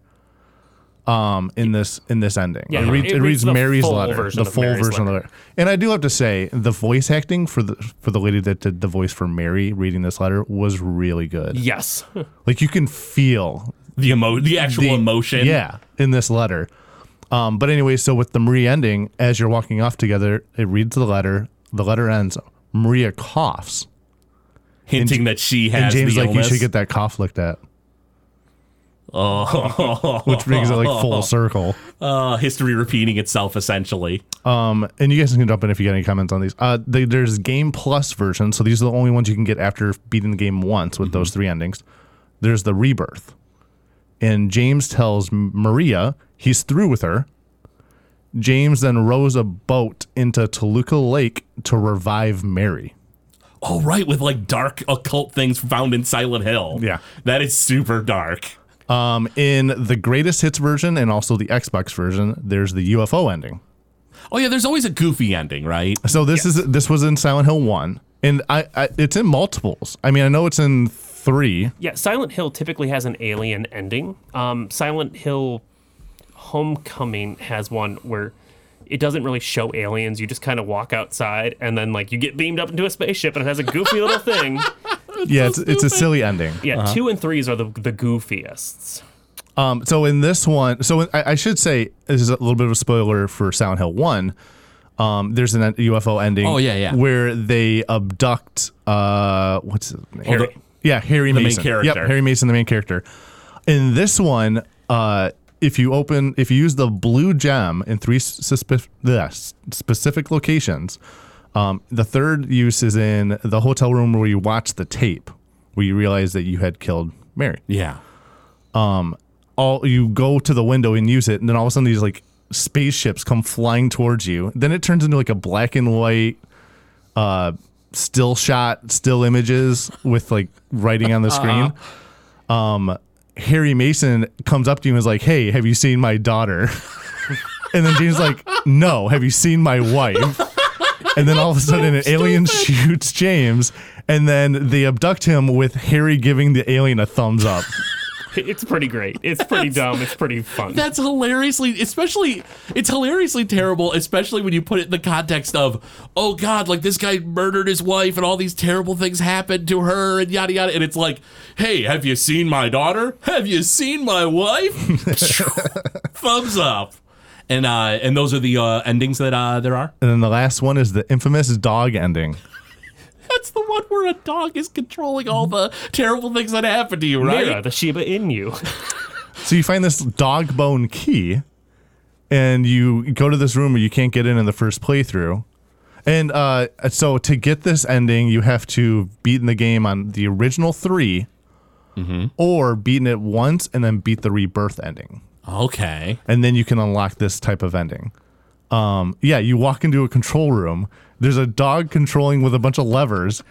Um, in this in this ending, Yeah, it, reads, it it reads reads Mary's letter, the full Mary's version of the letter. And I do have to say, the voice acting for the for the lady that did the voice for Mary reading this letter was really good. Yes. Like you can feel The emo, the actual the emotion. Yeah, in this letter. Um, but anyway, so with the Marie ending, as you're walking off together, it reads the letter. The letter ends. Maria coughs, Hinting that she has and James like, "You should get that cough looked at," oh, which brings it like full circle. uh, history repeating itself essentially. Um, and you guys can jump in if you got any comments on these. Uh, they, there's Game Plus version, so these are the only ones you can get after beating the game once with those three endings. There's the Rebirth, and James tells Maria he's through with her. James then rows a boat into Toluca Lake to revive Mary. Oh, right, with like dark occult things found in Silent Hill. Yeah. That is super dark. Um, in the greatest hits version and also the Xbox version, there's the UFO ending. Oh, yeah, there's always a goofy ending, right? So this is this was in Silent Hill one, and I, I it's in multiples. I mean, I know it's in three. Yeah, Silent Hill typically has an alien ending. Um, Silent Hill Homecoming has one where it doesn't really show aliens. You just kind of walk outside and then like you get beamed up into a spaceship and it has a goofy little thing. yeah, it's it's a silly ending. Yeah, two and threes are the the goofiest. Um, so in this one, so I, I should say this is a little bit of a spoiler for Silent Hill One. Um, there's an UFO ending. Oh, yeah, yeah. Where they abduct uh, what's his name? Harry- Oh, yeah, Harry main Mason. character. Yep, Harry Mason, the main character. In this one, uh, if you open, if you use the blue gem in three suspe- specific locations, um, the third use is in the hotel room where you watch the tape, where you realize that you had killed Mary Yeah. all you go to the window and use it, and then all of a sudden these like spaceships come flying towards you. Then it turns into like a black and white uh still shot, still images with like writing on the screen. Um Harry Mason comes up to you and is like, Hey, have you seen my daughter? and then James like, No, have you seen my wife? And then all of a sudden an alien shoots James and then they abduct him with Harry giving the alien a thumbs up. It's pretty great. It's pretty dumb. It's pretty fun. That's hilariously, especially, it's hilariously terrible, especially when you put it in the context of, oh God, like this guy murdered his wife and all these terrible things happened to her and yada yada. And it's like, hey, have you seen my daughter? Have you seen my wife? Thumbs up. And uh, and those are the uh, endings that uh, there are. And then the last one is the infamous dog ending. That's the one where a dog is controlling all the terrible things that happen to you, right? Mira, the Shiba Inu. So you find this dog bone key, and you go to this room where you can't get in in the first playthrough. And uh, so to get this ending, you have to beat in the game on the original 3 or beaten it once and then beat the rebirth ending. Okay. and then you can unlock this type of ending. Um, yeah, you walk into a control room. There's a dog controlling with a bunch of levers.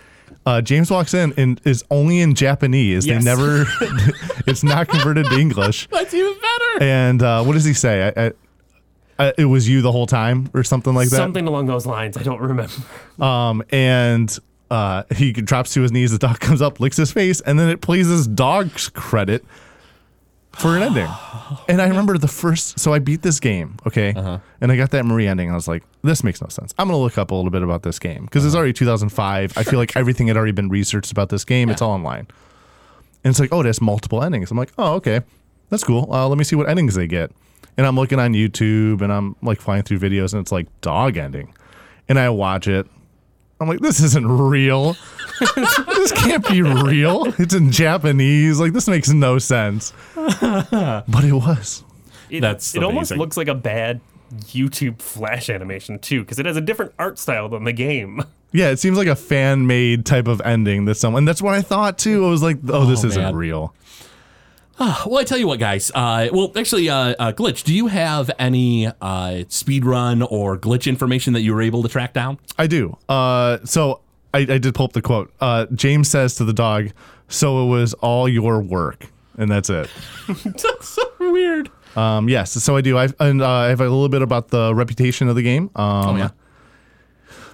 Uh, James walks in and is only in Japanese. Yes. They never, it's not converted to English. That's even better. And uh, what does he say? I, I, I, it was you the whole time, or something like that. Something along those lines. I don't remember. Um, and uh, he drops to his knees. The dog comes up, licks his face, and then it plays his dog's credit for an ending. And I remember the first, so I beat this game, okay, and I got that Marie ending. I was like, this makes no sense. I'm gonna look up a little bit about this game because it's already 2005. I feel like everything had already been researched about this game. It's all online, and it's like, oh, there's multiple endings. I'm like, oh, okay, that's cool. Uh, let me see what endings they get. And I'm looking on YouTube and I'm like flying through videos, and it's like dog ending, and I watch it. I'm like, this isn't real. this can't be real. It's in Japanese. Like, this makes no sense. But it was. It, That's it almost looks like a bad YouTube flash animation too, because it has a different art style than the game. Yeah, it seems like a fan made type of ending that someone. That's what I thought too. I was like, oh, this Oh, isn't man. Real. Well, I tell you what, guys. Uh, well, actually, uh, uh, Glitch, do you have any uh, speed run or glitch information that you were able to track down? I do. Uh, so I, I did pull up the quote. Uh, James says to the dog, "So it was all your work," and that's it. That's so weird. Um, yes, so I do. I and uh, I have a little bit about the reputation of the game. Um, Oh, yeah.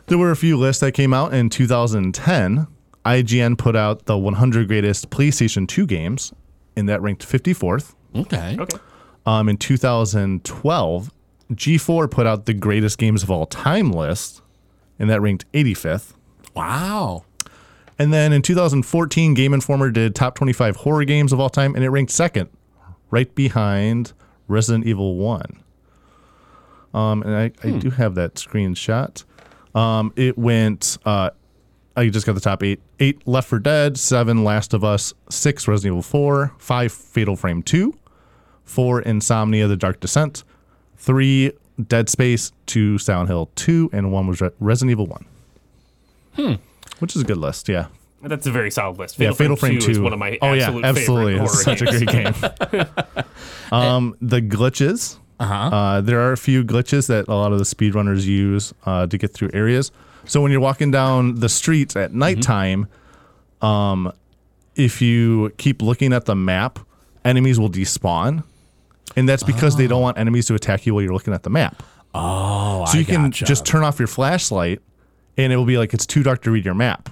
There were a few lists that came out in 2010. IGN put out the 100 greatest PlayStation 2 games, and that ranked 54th. Okay. Okay. Um, in 2012, G4 put out the greatest games of all time list, and that ranked 85th. Wow. And then in 2014, Game Informer did top 25 horror games of all time, and it ranked second, right behind Resident Evil 1. Um, and I, I do have that screenshot. Um, it went. Uh, I just got the top eight: eight Left for Dead, seven Last of Us, six Resident Evil Four, five Fatal Frame Two, four Insomnia: The Dark Descent, three Dead Space, two Silent Hill Two, and one was Re- Resident Evil One. Hmm. Which is a good list. Yeah. That's a very solid list. Yeah, Fatal Frame, 2 is one of my Oh absolute yeah, absolutely. favorite It's horror such a great game. um, the glitches. Uh-huh. there are a few glitches that a lot of the speedrunners use uh, to get through areas. So when you're walking down the streets at nighttime, um, if you keep looking at the map, enemies will despawn, and that's because they don't want enemies to attack you while you're looking at the map. Oh, So I you can gotcha. just turn off your flashlight, and it will be like it's too dark to read your map.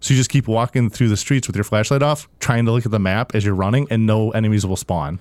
So you just keep walking through the streets with your flashlight off, trying to look at the map as you're running, and no enemies will spawn.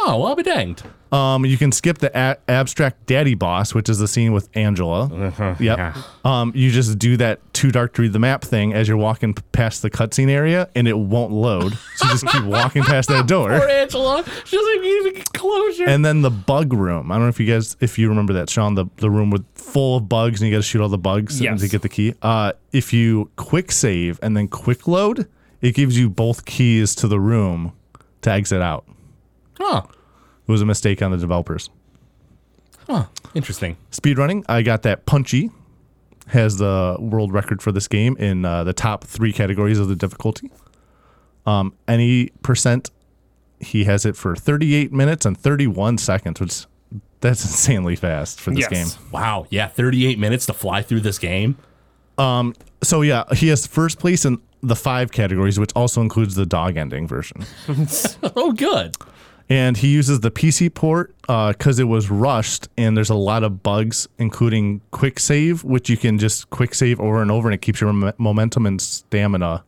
Oh, well, I'll be danged. Um, you can skip the a- abstract daddy boss, which is the scene with Angela. Yep. Um, you just do that too dark to read the map thing as you're walking p- past the cutscene area, and it won't load. So you just keep walking past that door. Poor Angela. She doesn't even closure. And then the bug room. I don't know if you guys, if you remember that, Sean, the, the room with full of bugs, and you got to shoot all the bugs Yes. to get the key. Uh, if you quick save and then quick load, it gives you both keys to the room to exit out. huh. It was a mistake on the developers. Huh. Interesting. Speedrunning, I got that Punchy has the world record for this game in uh, the top three categories of the difficulty. Um, any percent, he has it for 38 minutes and 31 seconds, which that's insanely fast for this Yes. game. Wow. Yeah, 38 minutes to fly through this game. Um, So yeah, he has first place in the five categories, which also includes the dog ending version. Oh, good. And he uses the PC port because it was rushed, and there's a lot of bugs, including quick save, which you can just quick save over and over, and it keeps your mom- momentum and stamina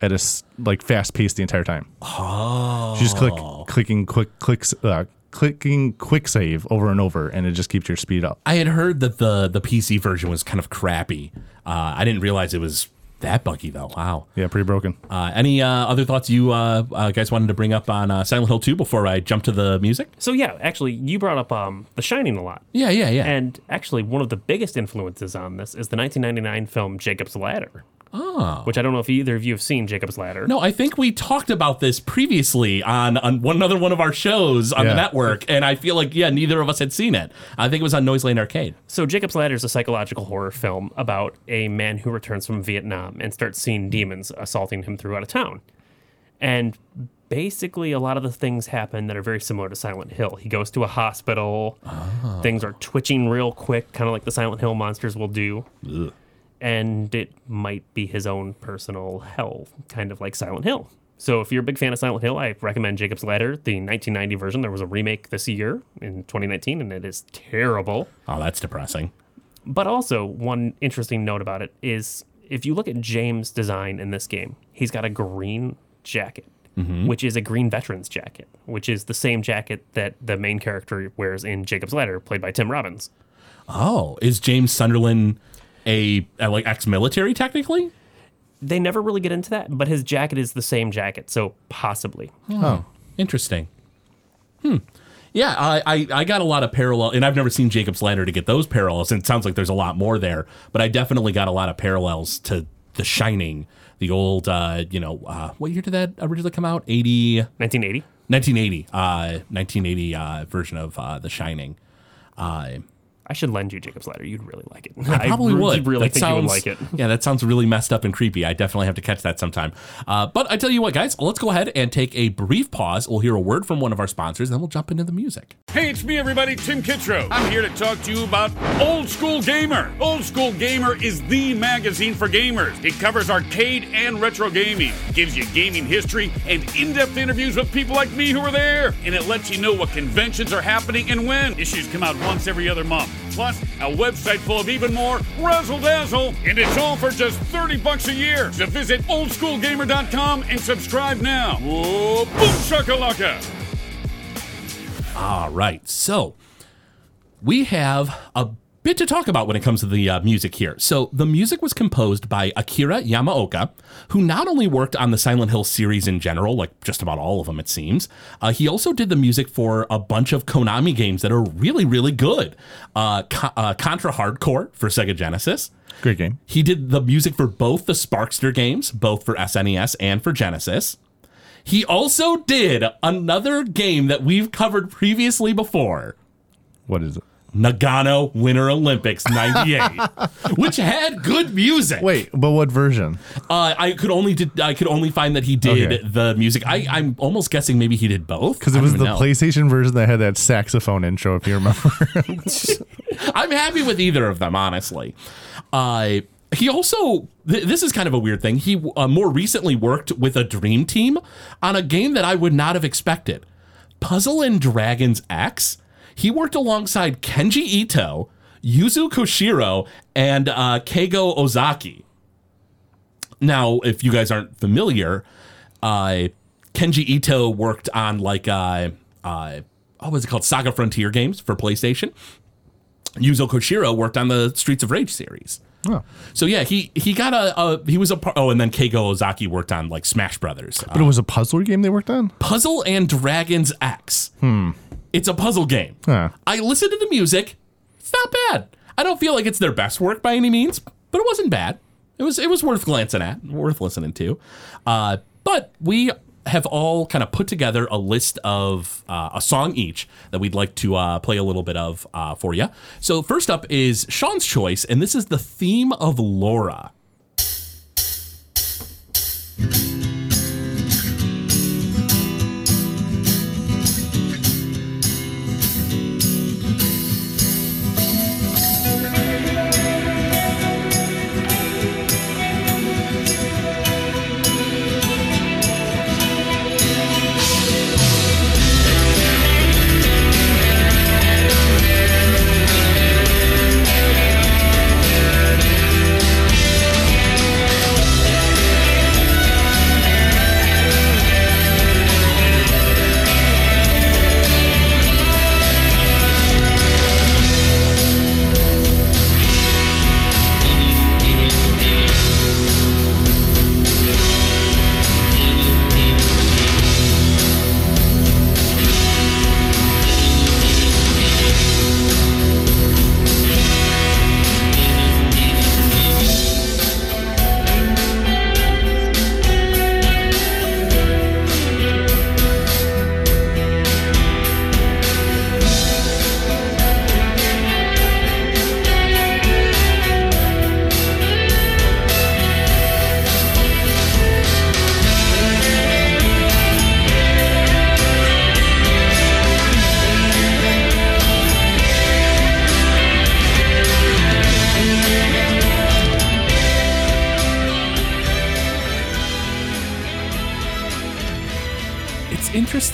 at a like fast pace the entire time. Oh, you just click clicking quick clicks. Uh, clicking quick save over and over and it just keeps your speed up I had heard that the the PC version was kind of crappy. Uh, I didn't realize it was that buggy though. Wow. yeah pretty broken Uh, any uh, other thoughts you uh, uh, guys wanted to bring up on uh, Silent Hill 2 before I jump to the music? So yeah, actually, you brought up um, The Shining a lot, Yeah, yeah, yeah. and actually, one of the biggest influences on this is the 1999 film Jacob's Ladder. Oh. Which I don't know if either of you have seen Jacob's Ladder. no, I think we talked about this previously on, on one another one of our shows on the network, and I feel like yeah, neither of us had seen it. I think it was on Noiseland Arcade. So Jacob's Ladder is a psychological horror film about a man who returns from Vietnam and starts seeing demons assaulting him throughout a town. And basically a lot of the things happen that are very similar to Silent Hill. He goes to a hospital. Ah. Things are twitching real quick, kind of like the Silent Hill monsters will do. And it might be his own personal hell, kind of like Silent Hill. So if you're a big fan of Silent Hill, I recommend Jacob's Ladder, the 1990 version. There was a remake this year in 2019 and it is terrible. Oh, that's depressing. But also, one interesting note about it is if you look at James' design in this game, he's got a green jacket, mm-hmm. which is a green veteran's jacket, which is the same jacket that the main character wears in Jacob's Ladder, played by Tim Robbins. Oh, is James Sunderland a, a like ex-military technically? They never really get into that, but his jacket is the same jacket, so possibly. Oh, interesting. Hmm. Yeah, I, I, I got a lot of parallel, and I've never seen Jacob's Ladder to get those parallels, and it sounds like there's a lot more there. But I definitely got a lot of parallels to The Shining, the old, uh, you know, uh, what year did that originally come out? 80, 1980. 1980, uh, 1980 uh, version of uh, The Shining. Uh, I should lend you Jacob's Ladder. You'd really like it. I probably re- would. really That think you would like it. Yeah, that sounds really messed up and creepy. I definitely have to catch that sometime. Uh, but I tell you what, guys, let's go ahead and take a brief pause. We'll hear a word from one of our sponsors, and then we'll jump into the music. Hey, it's me, everybody, Tim Kitzrow. I'm here to talk to you about Old School Gamer. Old School Gamer is the magazine for gamers. It covers arcade and retro gaming, gives you gaming history and in depth interviews with people like me who were there, and it lets you know what conventions are happening and when. Issues come out once every other month. Plus, a website full of even more razzle dazzle, and it's all for just 30 bucks a year. So visit oldschoolgamer.com and subscribe now. Whoa, boom shakalaka! All right. So we have a bit to talk about when it comes to the uh, music here. So, the music was composed by Akira Yamaoka, who not only worked on the Silent Hill series in general, like just about all of them, it seems, uh, he also did the music for a bunch of Konami games that are really, really good. Uh, Co- uh, Contra Hard Corps for Sega Genesis. Great game. He did the music for both the Sparkster games, both for SNES and for Genesis. He also did another game that we've covered previously before. What is it? Nagano Winter Olympics 98, which had good music. Wait, but what version? Uh, I could only did I could only find that he did Okay. the music. I, I'm almost guessing maybe he did both Because it was the know. PlayStation version that had that saxophone intro, if you remember. I'm happy with either of them, honestly. Uh, he also, th- this is kind of a weird thing. He uh, more recently worked with a dream team on a game that I would not have expected Puzzle and Dragons X. He worked alongside Kenji Ito, Yuzo Koshiro, and uh, Keigo Ozaki. Now, if you guys aren't familiar, uh, Kenji Ito worked on like uh, uh, what was it called? Saga Frontier games for PlayStation. Yuzo Koshiro worked on the Streets of Rage series. Oh. So yeah, he he got a, a he was a par- oh, and then Keigo Ozaki worked on like Smash Brothers, but it was a puzzler game they worked on? Puzzle and Dragons X. Hmm. It's a puzzle game. Huh. I listened to the music. It's not bad. I don't feel like it's their best work by any means, but it wasn't bad. It was it was worth glancing at, worth listening to. Uh, but we have all kind of put together a list of uh, a song each that we'd like to uh, play a little bit of uh, for you. So first up is Sean's choice, and this is the theme of Laura.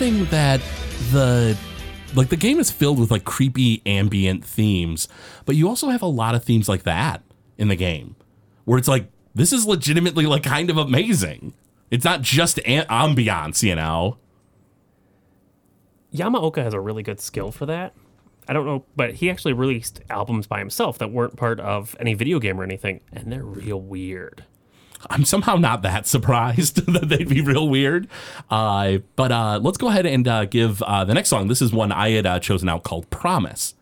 Interesting that the like the game is filled with like creepy ambient themes, but you also have a lot of themes like that in the game where it's like this is legitimately like kind of amazing. It's not just an- ambiance, you know. Yamaoka has a really good skill for that. I don't know, but he actually released albums by himself that weren't part of any video game or anything, and they're real weird. I'm somehow not that surprised that they'd be real weird. Uh, but uh, let's go ahead and uh, give uh, the next song. This is one I had uh, chosen out called Promise.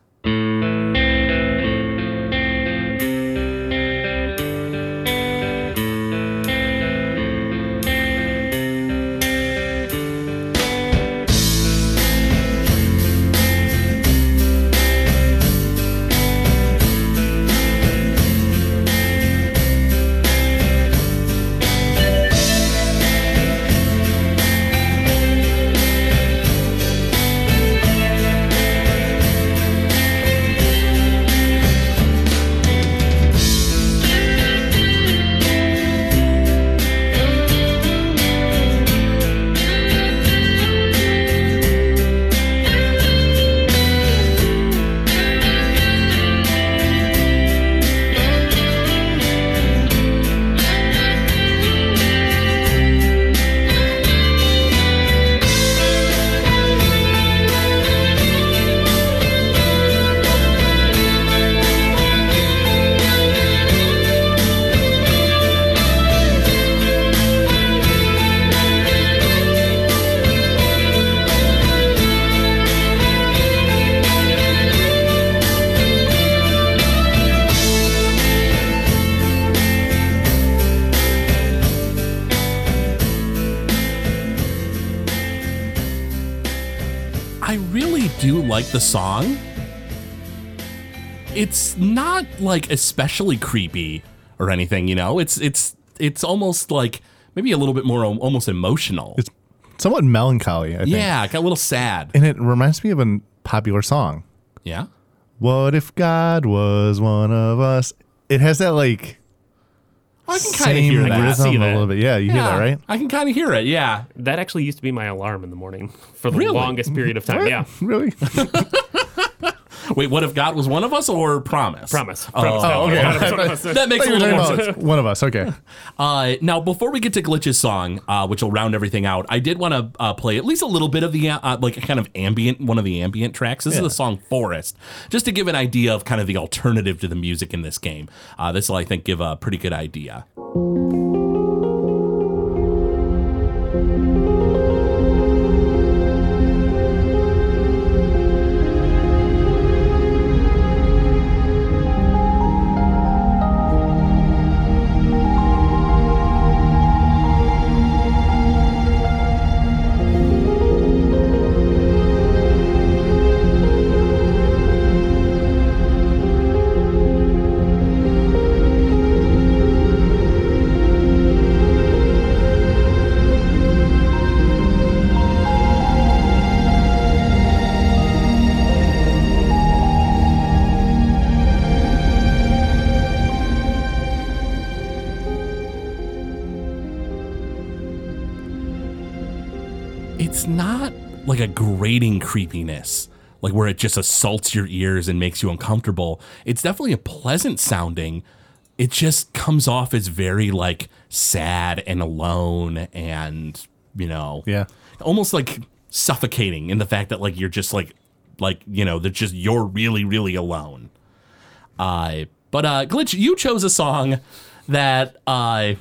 The song. It's not like especially creepy or anything, you know. It's it's it's almost like maybe a little bit more um, almost emotional. It's somewhat melancholy, I think. yeah, got a little sad. And it reminds me of a popular song. Yeah. What if God was one of us? It has that like I can kind of hear that. rhythm see a little bit. Yeah, you hear that, right? I can kind of hear it. Yeah. That actually used to be my alarm in the morning for the Really? longest period of time. What? Yeah. Really? Wait, what if God was one of us or promise? Promise. Oh, Promise. oh, that okay. That makes a little more sense. one of us. Okay. Uh, now, before we get to Glitch's song, uh, which will round everything out, I did want to uh, play at least a little bit of the uh, like kind of ambient, one of the ambient tracks. This is the song "Forest," just to give an idea of kind of the alternative to the music in this game. Uh, this will, I think, give a pretty good idea. Creepiness, like where it just assaults your ears and makes you uncomfortable. It's definitely a pleasant sounding. It just comes off as very like sad and alone and, you know, Yeah. almost like suffocating in the fact that like you're just like like you know they're just you're really really alone uh but uh glitch you chose a song that uh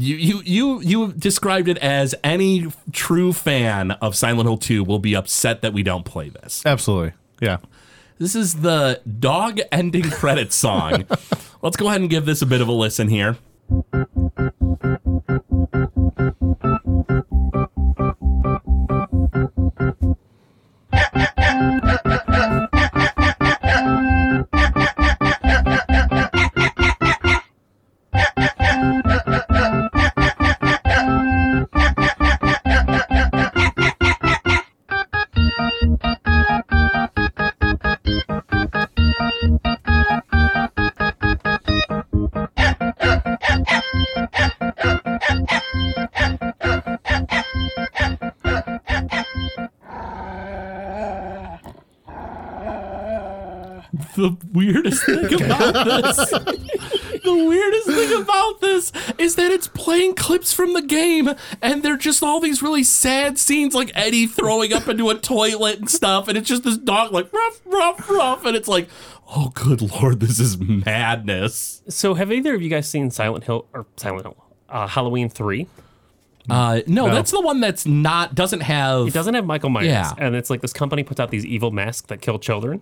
you you you you described it as any true fan of Silent Hill 2 will be upset that we don't play this. Absolutely. Yeah. This is the dog ending credits song. Let's go ahead and give this a bit of a listen here. This the weirdest thing about this is that it's playing clips from the game and they're just all these really sad scenes like Eddie throwing up into a toilet and stuff and it's just this dog like ruff ruff ruff and it's like oh good lord this is madness So, have either of you guys seen Silent Hill or Silent Hill? Uh, Halloween 3. uh no, that's the one that's not doesn't have It doesn't have Michael Myers. Yeah. And it's like this company puts out these evil masks that kill children.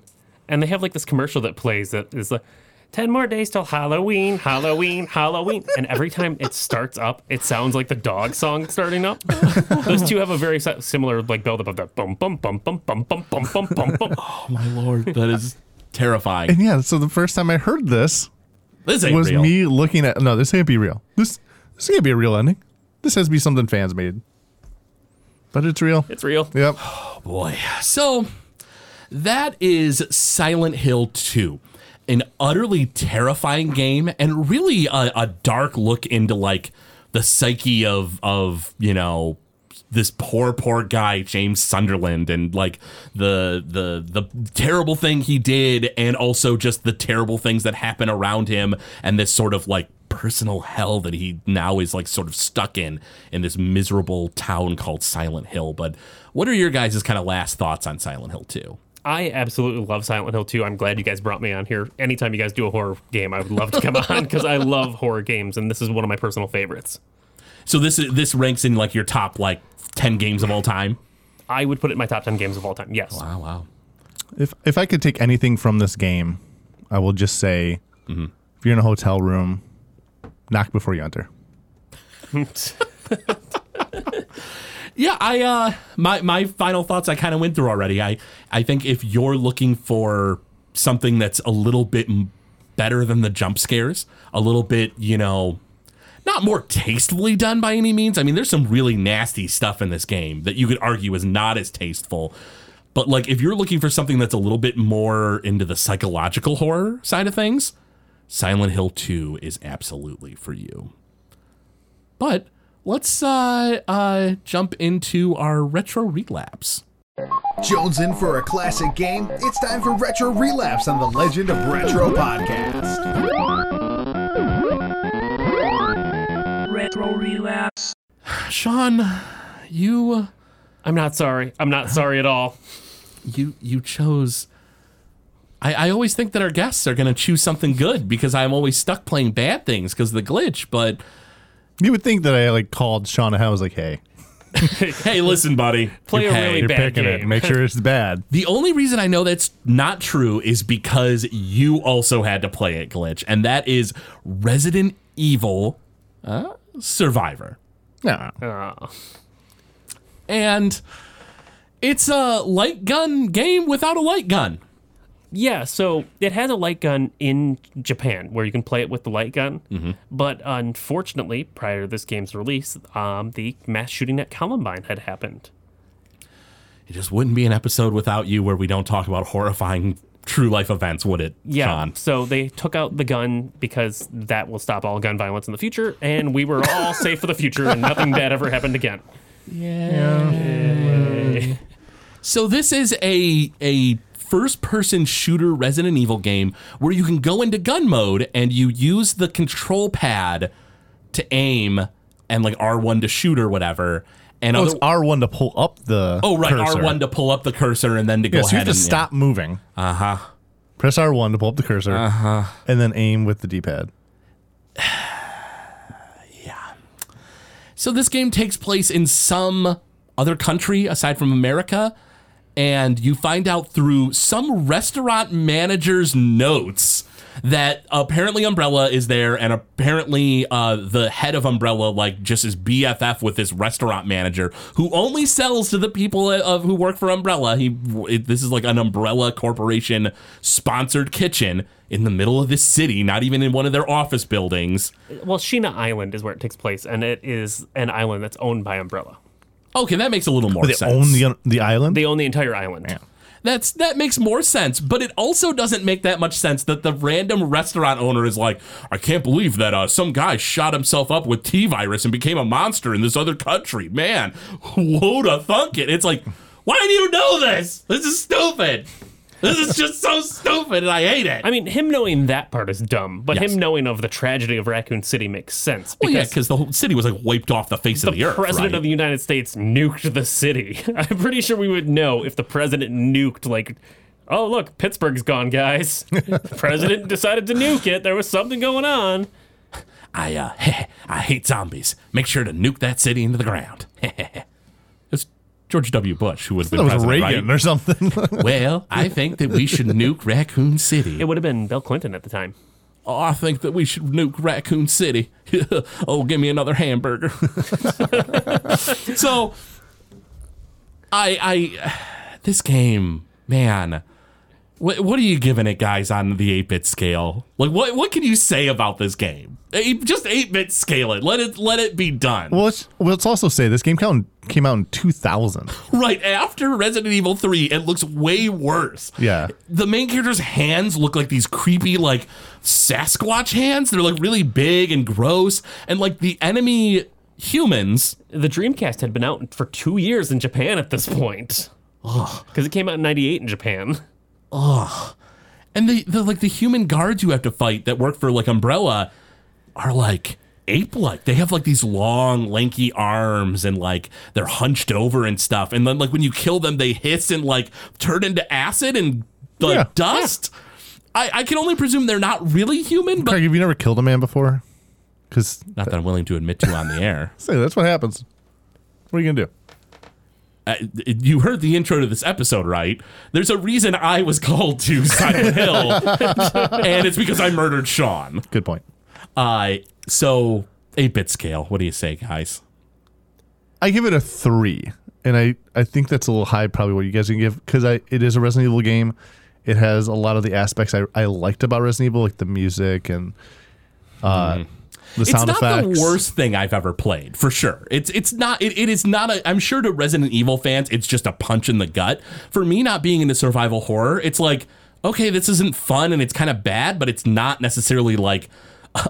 And they have like this commercial that plays that is like 10 more days till Halloween, Halloween, Halloween. And every time it starts up, it sounds like the dog song starting up. Those two have a very similar like build up of that bum bum bum bum bum bum bum bum bum bum. oh my lord that is terrifying And yeah, so the first time I heard this this ain't was real. me looking at no, this can't be real. This this can't be a real ending. This has to be something fans made. But it's real. It's real. Yep. Oh, boy. So that is Silent Hill 2. An utterly terrifying game and really a, a dark look into like the psyche of of, you know, this poor poor guy James Sunderland and like the the the terrible thing he did and also just the terrible things that happen around him and this sort of like personal hell that he now is like sort of stuck in in this miserable town called Silent Hill. But what are your guys' kind of last thoughts on Silent Hill 2 I absolutely love Silent Hill 2. I'm glad you guys brought me on here. Anytime you guys do a horror game, I would love to come on because I love horror games and this is one of my personal favorites. so this is this ranks in like your top like 10 games of all time I would put it in my top 10 games of all time. Yes. wow wow If if I could take anything from this game, I will just say mm-hmm. if you're in a hotel room, knock before you enter. Yeah, I uh my my final thoughts I kind of went through already. I I think if you're looking for something that's a little bit better than the jump scares, a little bit, you know, not more tastefully done by any means. I mean, there's some really nasty stuff in this game that you could argue is not as tasteful. But like if you're looking for something that's a little bit more into the psychological horror side of things, Silent Hill 2 is absolutely for you. But let's uh uh jump into our retro relapse. Jones in for a classic game? It's time for Retro Relapse on the Legend of Retro podcast. Retro Relapse. Sean, you I'm not sorry. I'm not sorry at all. you you chose I, I always think that our guests are gonna choose something good because I'm always stuck playing bad things because of the glitch, but You would think that I like called Sean and I was like, "Hey, hey, listen, buddy. Play a really you're bad picking it. game. Make sure it's bad." The only reason I know that's not true is because you also had to play it, Glitch, and that is Resident Evil uh, Survivor. No, Oh. And it's a light gun game without a light gun. Yeah, so it has a light gun in Japan where you can play it with the light gun. But unfortunately, prior to this game's release, um, the mass shooting at Columbine had happened. It just wouldn't be an episode without you where we don't talk about horrifying true life events, would it, Yeah, Sean? so they took out the gun because that will stop all gun violence in the future, and we were all safe for the future, and nothing bad ever happened again. Yeah. So this is a a first person shooter Resident Evil game where you can go into gun mode and you use the control pad to aim and like R1 to shoot or whatever. And oh, other, it's R one to pull up the. oh right, cursor. R1 to pull up the cursor and then to go Yeah, so you have to and stop moving. Uh huh. Press R one to pull up the cursor. Uh huh. And then aim with the D pad. Yeah. So this game takes place in some other country aside from America, and you find out through some restaurant manager's notes that apparently Umbrella is there, and apparently uh, the head of Umbrella like just is BFF with this restaurant manager who only sells to the people of who work for Umbrella. He it, this is like an Umbrella Corporation sponsored kitchen in the middle of this city, not even in one of their office buildings. Well, Sheena Island is where it takes place, and it is an island that's owned by Umbrella. Okay, that makes a little more sense. They sense. own the the island. They own the entire island. Yeah. That's that makes more sense, but it also doesn't make that much sense that the random restaurant owner is like, I can't believe that uh, some guy shot himself up with T virus and became a monster in this other country. Man, who'da thunk it? It's like, why do you know this? This is stupid. This is just so stupid, and I hate it. I mean, him knowing that part is dumb, but Yes. him knowing of the tragedy of Raccoon City makes sense. well, yeah, because because the whole city was like wiped off the face the, of the earth. president right? of the United States nuked the city. I'm pretty sure we would know if the president nuked, like, oh, look, Pittsburgh's gone, guys. the president decided to nuke it. There was something going on. I uh, I hate zombies. Make sure to nuke that city into the ground. It's George W. Bush who would have been that was president, Reagan right? or something. Well, I think that we should nuke Raccoon City. It would have been Bill Clinton at the time. Oh, I think that we should nuke Raccoon City. oh, give me another hamburger. so, I, I, this game, man, what, what are you giving it, guys, on the eight bit scale? Like, what, what can you say about this game? Eight, just eight bit scale it. Let it, let it be done. well, let's, well, let's also say this game came, came out in 2000. Right after Resident Evil 3, it looks way worse. Yeah. The main character's hands look like these creepy, like Sasquatch hands. They're like really big and gross. And like the enemy humans, The Dreamcast had been out for two years in Japan at this point. Because it came out in 98 in Japan. And the, the like the human guards you have to fight that work for like Umbrella are like ape like. They have like these long, lanky arms and like they're hunched over and stuff. And then like when you kill them, they hiss and like turn into acid and like Yeah. dust. I, I can only presume they're not really human, but Craig, have you never killed a man before? Because not that I'm willing to admit to on the air. say that's what happens. What are you gonna do? Uh, you heard the intro to this episode, right? There's a reason I was called to Silent Hill, and it's because I murdered Sean. Good point. Uh, so 8 bit scale. What do you say, guys? I give it a three, and I I think that's a little high, probably what you guys can give because I it is a Resident Evil game. It has a lot of the aspects I, I liked about Resident Evil, like the music and uh, the It's sound not effects. the worst thing I've ever played, for sure. It's it's not it, it is not a I'm sure to Resident Evil fans it's just a punch in the gut. For me not being into survival horror, it's like okay, this isn't fun and it's kind of bad, but it's not necessarily like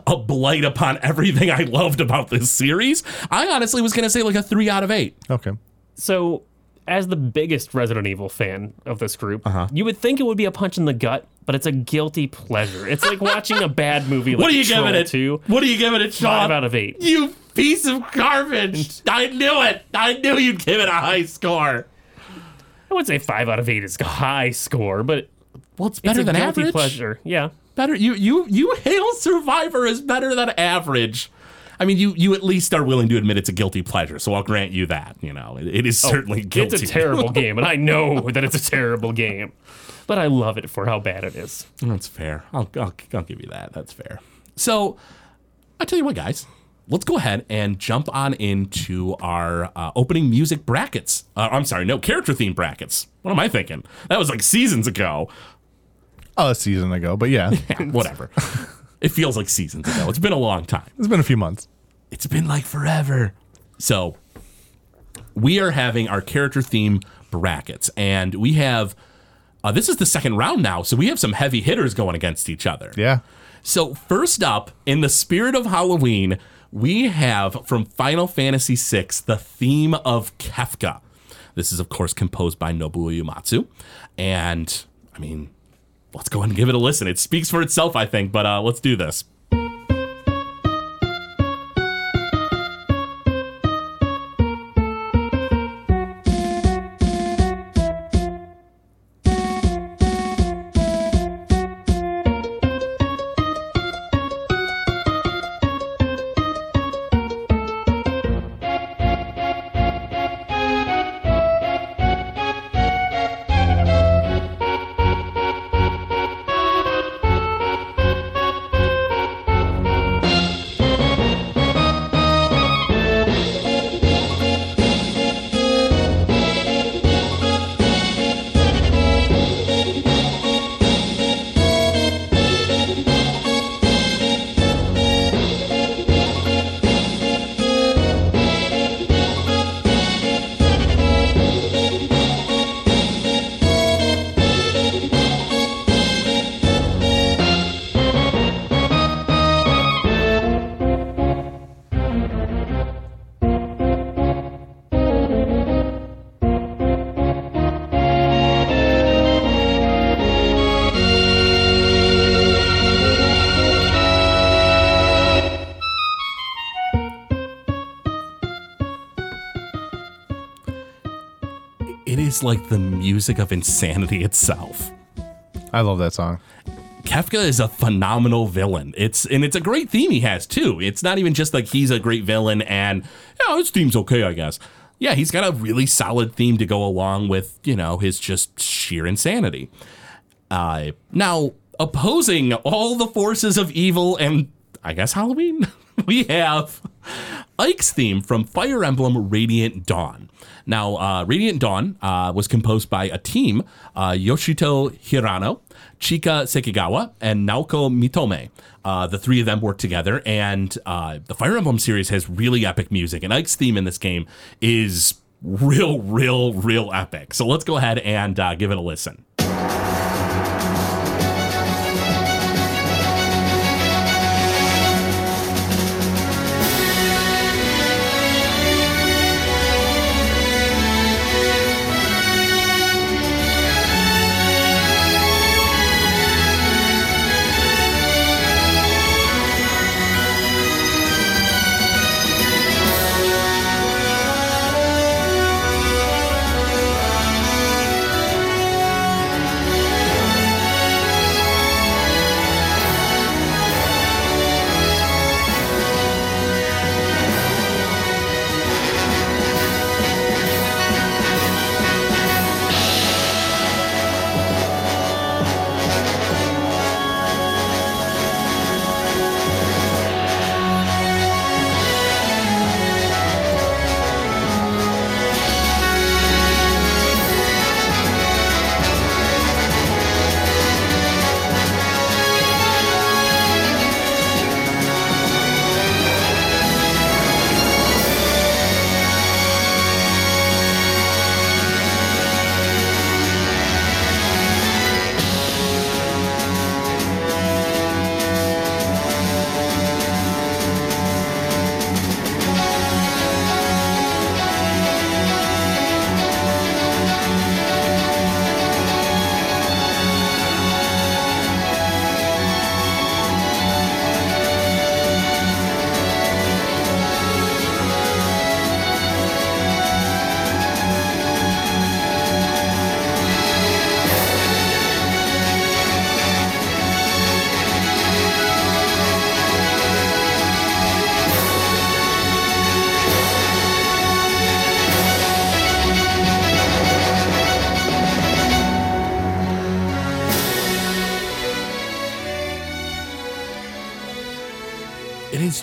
a blight upon everything I loved about this series. I honestly was going to say like a 3 out of 8. Okay. So, as the biggest Resident Evil fan of this group, Uh-huh. you would think it would be a punch in the gut, but it's a guilty pleasure. It's like watching a bad movie like what are you Troll giving it? 2. What are you giving it, Sean? Five out of eight. You piece of garbage. I knew it. I knew you'd give it a high score. I would say five out of eight is a high score, but Well, it's it's better a than guilty average. pleasure. Yeah. better you you you hail survivor as better than average i mean you you at least are willing to admit it's a guilty pleasure so i'll grant you that you know. It, it is certainly guilty Oh, It's a terrible game, and I know that it's a terrible game, but I love it for how bad it is. that's fair. I'll, I'll i'll give you that. That's fair. So i tell you what guys let's go ahead and jump on into our uh, opening music brackets. Uh, i'm sorry no character theme brackets. What am i thinking? That was like seasons ago. Oh, a season ago, but yeah, whatever it feels like seasons ago it's been a long time it's been a few months. It's been like forever. So, we are having our character theme brackets, and we have uh, this is the second round now, so we have some heavy hitters going against each other. Yeah. So, first up, in the spirit of Halloween, we have from Final Fantasy VI the theme of Kefka. This is, of course, composed by Nobuo Uematsu. And, I mean, let's go ahead and give it a listen. It speaks for itself, I think, but uh, let's do this. Music of insanity itself. I love that song. Kefka is a phenomenal villain. It's and it's a great theme he has too. It's not even just like he's a great villain and yeah, his theme's okay, I guess. Yeah, he's got a really solid theme to go along with, you know, his just sheer insanity. Uh, now, opposing all the forces of evil and I guess Halloween, we have Ike's theme from Fire Emblem Radiant Dawn. Now, uh, Radiant Dawn uh, was composed by a team uh, Yoshito Hirano, Chika Sekigawa, and Naoko Mitome. Uh, the three of them worked together, and uh, the Fire Emblem series has really epic music, and Ike's theme in this game is real, real, real epic. So let's go ahead and give it a listen.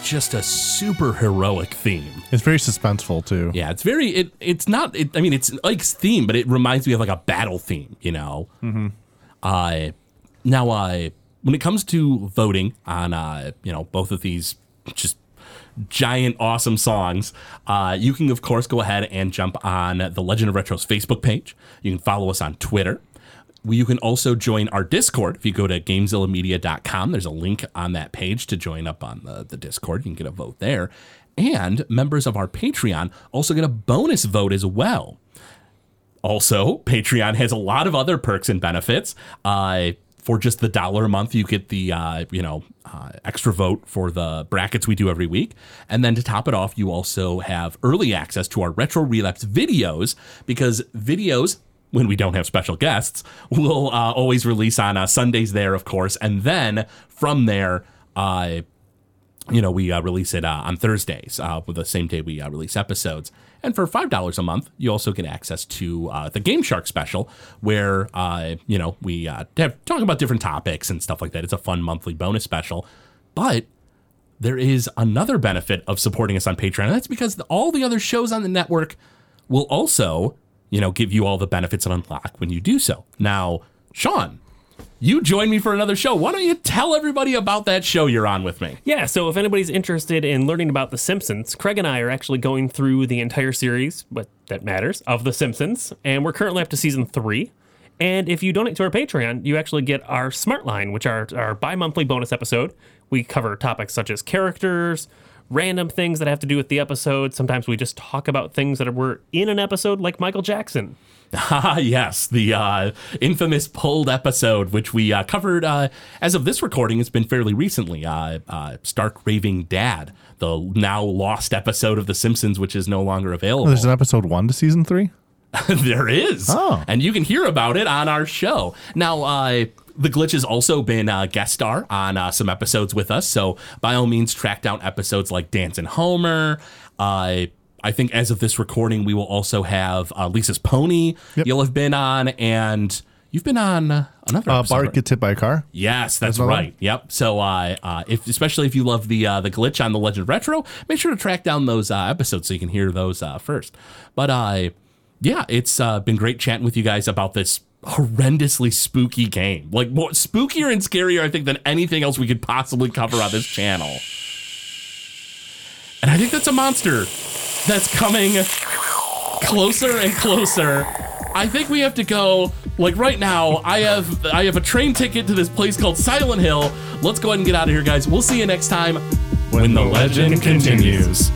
Just a super heroic theme. It's very suspenseful too. Yeah, it's very it. It's not. It, I mean, it's like theme, but it reminds me of like a battle theme. You know. Mm-hmm. Uh, now, uh, when it comes to voting on, uh, you know, both of these just giant awesome songs, uh, you can of course go ahead and jump on the Legend of Retro's Facebook page. You can follow us on Twitter. You can also join our Discord. If you go to GamezillaMedia.com, there's a link on that page to join up on the, the Discord. You can get a vote there. And members of our Patreon also get a bonus vote as well. Also, Patreon has a lot of other perks and benefits. Uh, for just the dollar a month, you get the uh, you know uh, extra vote for the brackets we do every week, and then to top it off, you also have early access to our retro relapse videos because videos. When we don't have special guests, we'll uh, always release on uh, Sundays there, of course, and then from there, uh, you know, we uh, release it uh, on Thursdays, uh, with the same day we uh, release episodes. And for five dollars a month, you also get access to uh, the Game Shark special, where uh, you know we uh, have, talk about different topics and stuff like that. It's a fun monthly bonus special, but there is another benefit of supporting us on Patreon, and that's because all the other shows on the network will also, you know, give you all the benefits and unlock when you do so. Now, Sean, you join me for another show. Why don't you tell everybody about that show you're on with me? Yeah, so if anybody's interested in learning about The Simpsons, Craig and I are actually going through the entire series, but that matters, of The Simpsons, and we're currently up to season three. And if you donate to our Patreon, you actually get our Smart Line, which are our bi monthly bonus episode. We cover topics such as characters, random things that have to do with the episode. Sometimes we just talk about things that were in an episode, like Michael Jackson. Ah, yes, the uh, infamous pulled episode, which we uh, covered uh, as of this recording. It's been fairly recently. Uh, uh, Stark Raving Dad, the now lost episode of The Simpsons, which is no longer available. There's an episode one to season three. there is. Oh. And you can hear about it on our show. Now, uh, the Glitch has also been a guest star on uh, some episodes with us. So, by all means, track down episodes like Dancin' Homer. Uh, I think as of this recording, we will also have uh, Lisa's Pony. Yep. You'll have been on, and you've been on uh, another Uh, episode. Bart gets hit by a car. Yes, that's right. Yep. So, uh, uh, if especially if you love the uh, the glitch on the Legend of Retro, make sure to track down those uh, episodes so you can hear those uh, first. But uh, yeah, it's uh, been great chatting with you guys about this horrendously spooky game. Like more spookier and scarier, I think, than anything else we could possibly cover on this channel. And I think that's a monster that's coming closer and closer. I think we have to go. Like right now, I have I have a train ticket to this place called Silent Hill. Let's go ahead and get out of here, guys. We'll see you next time when, the legend continues.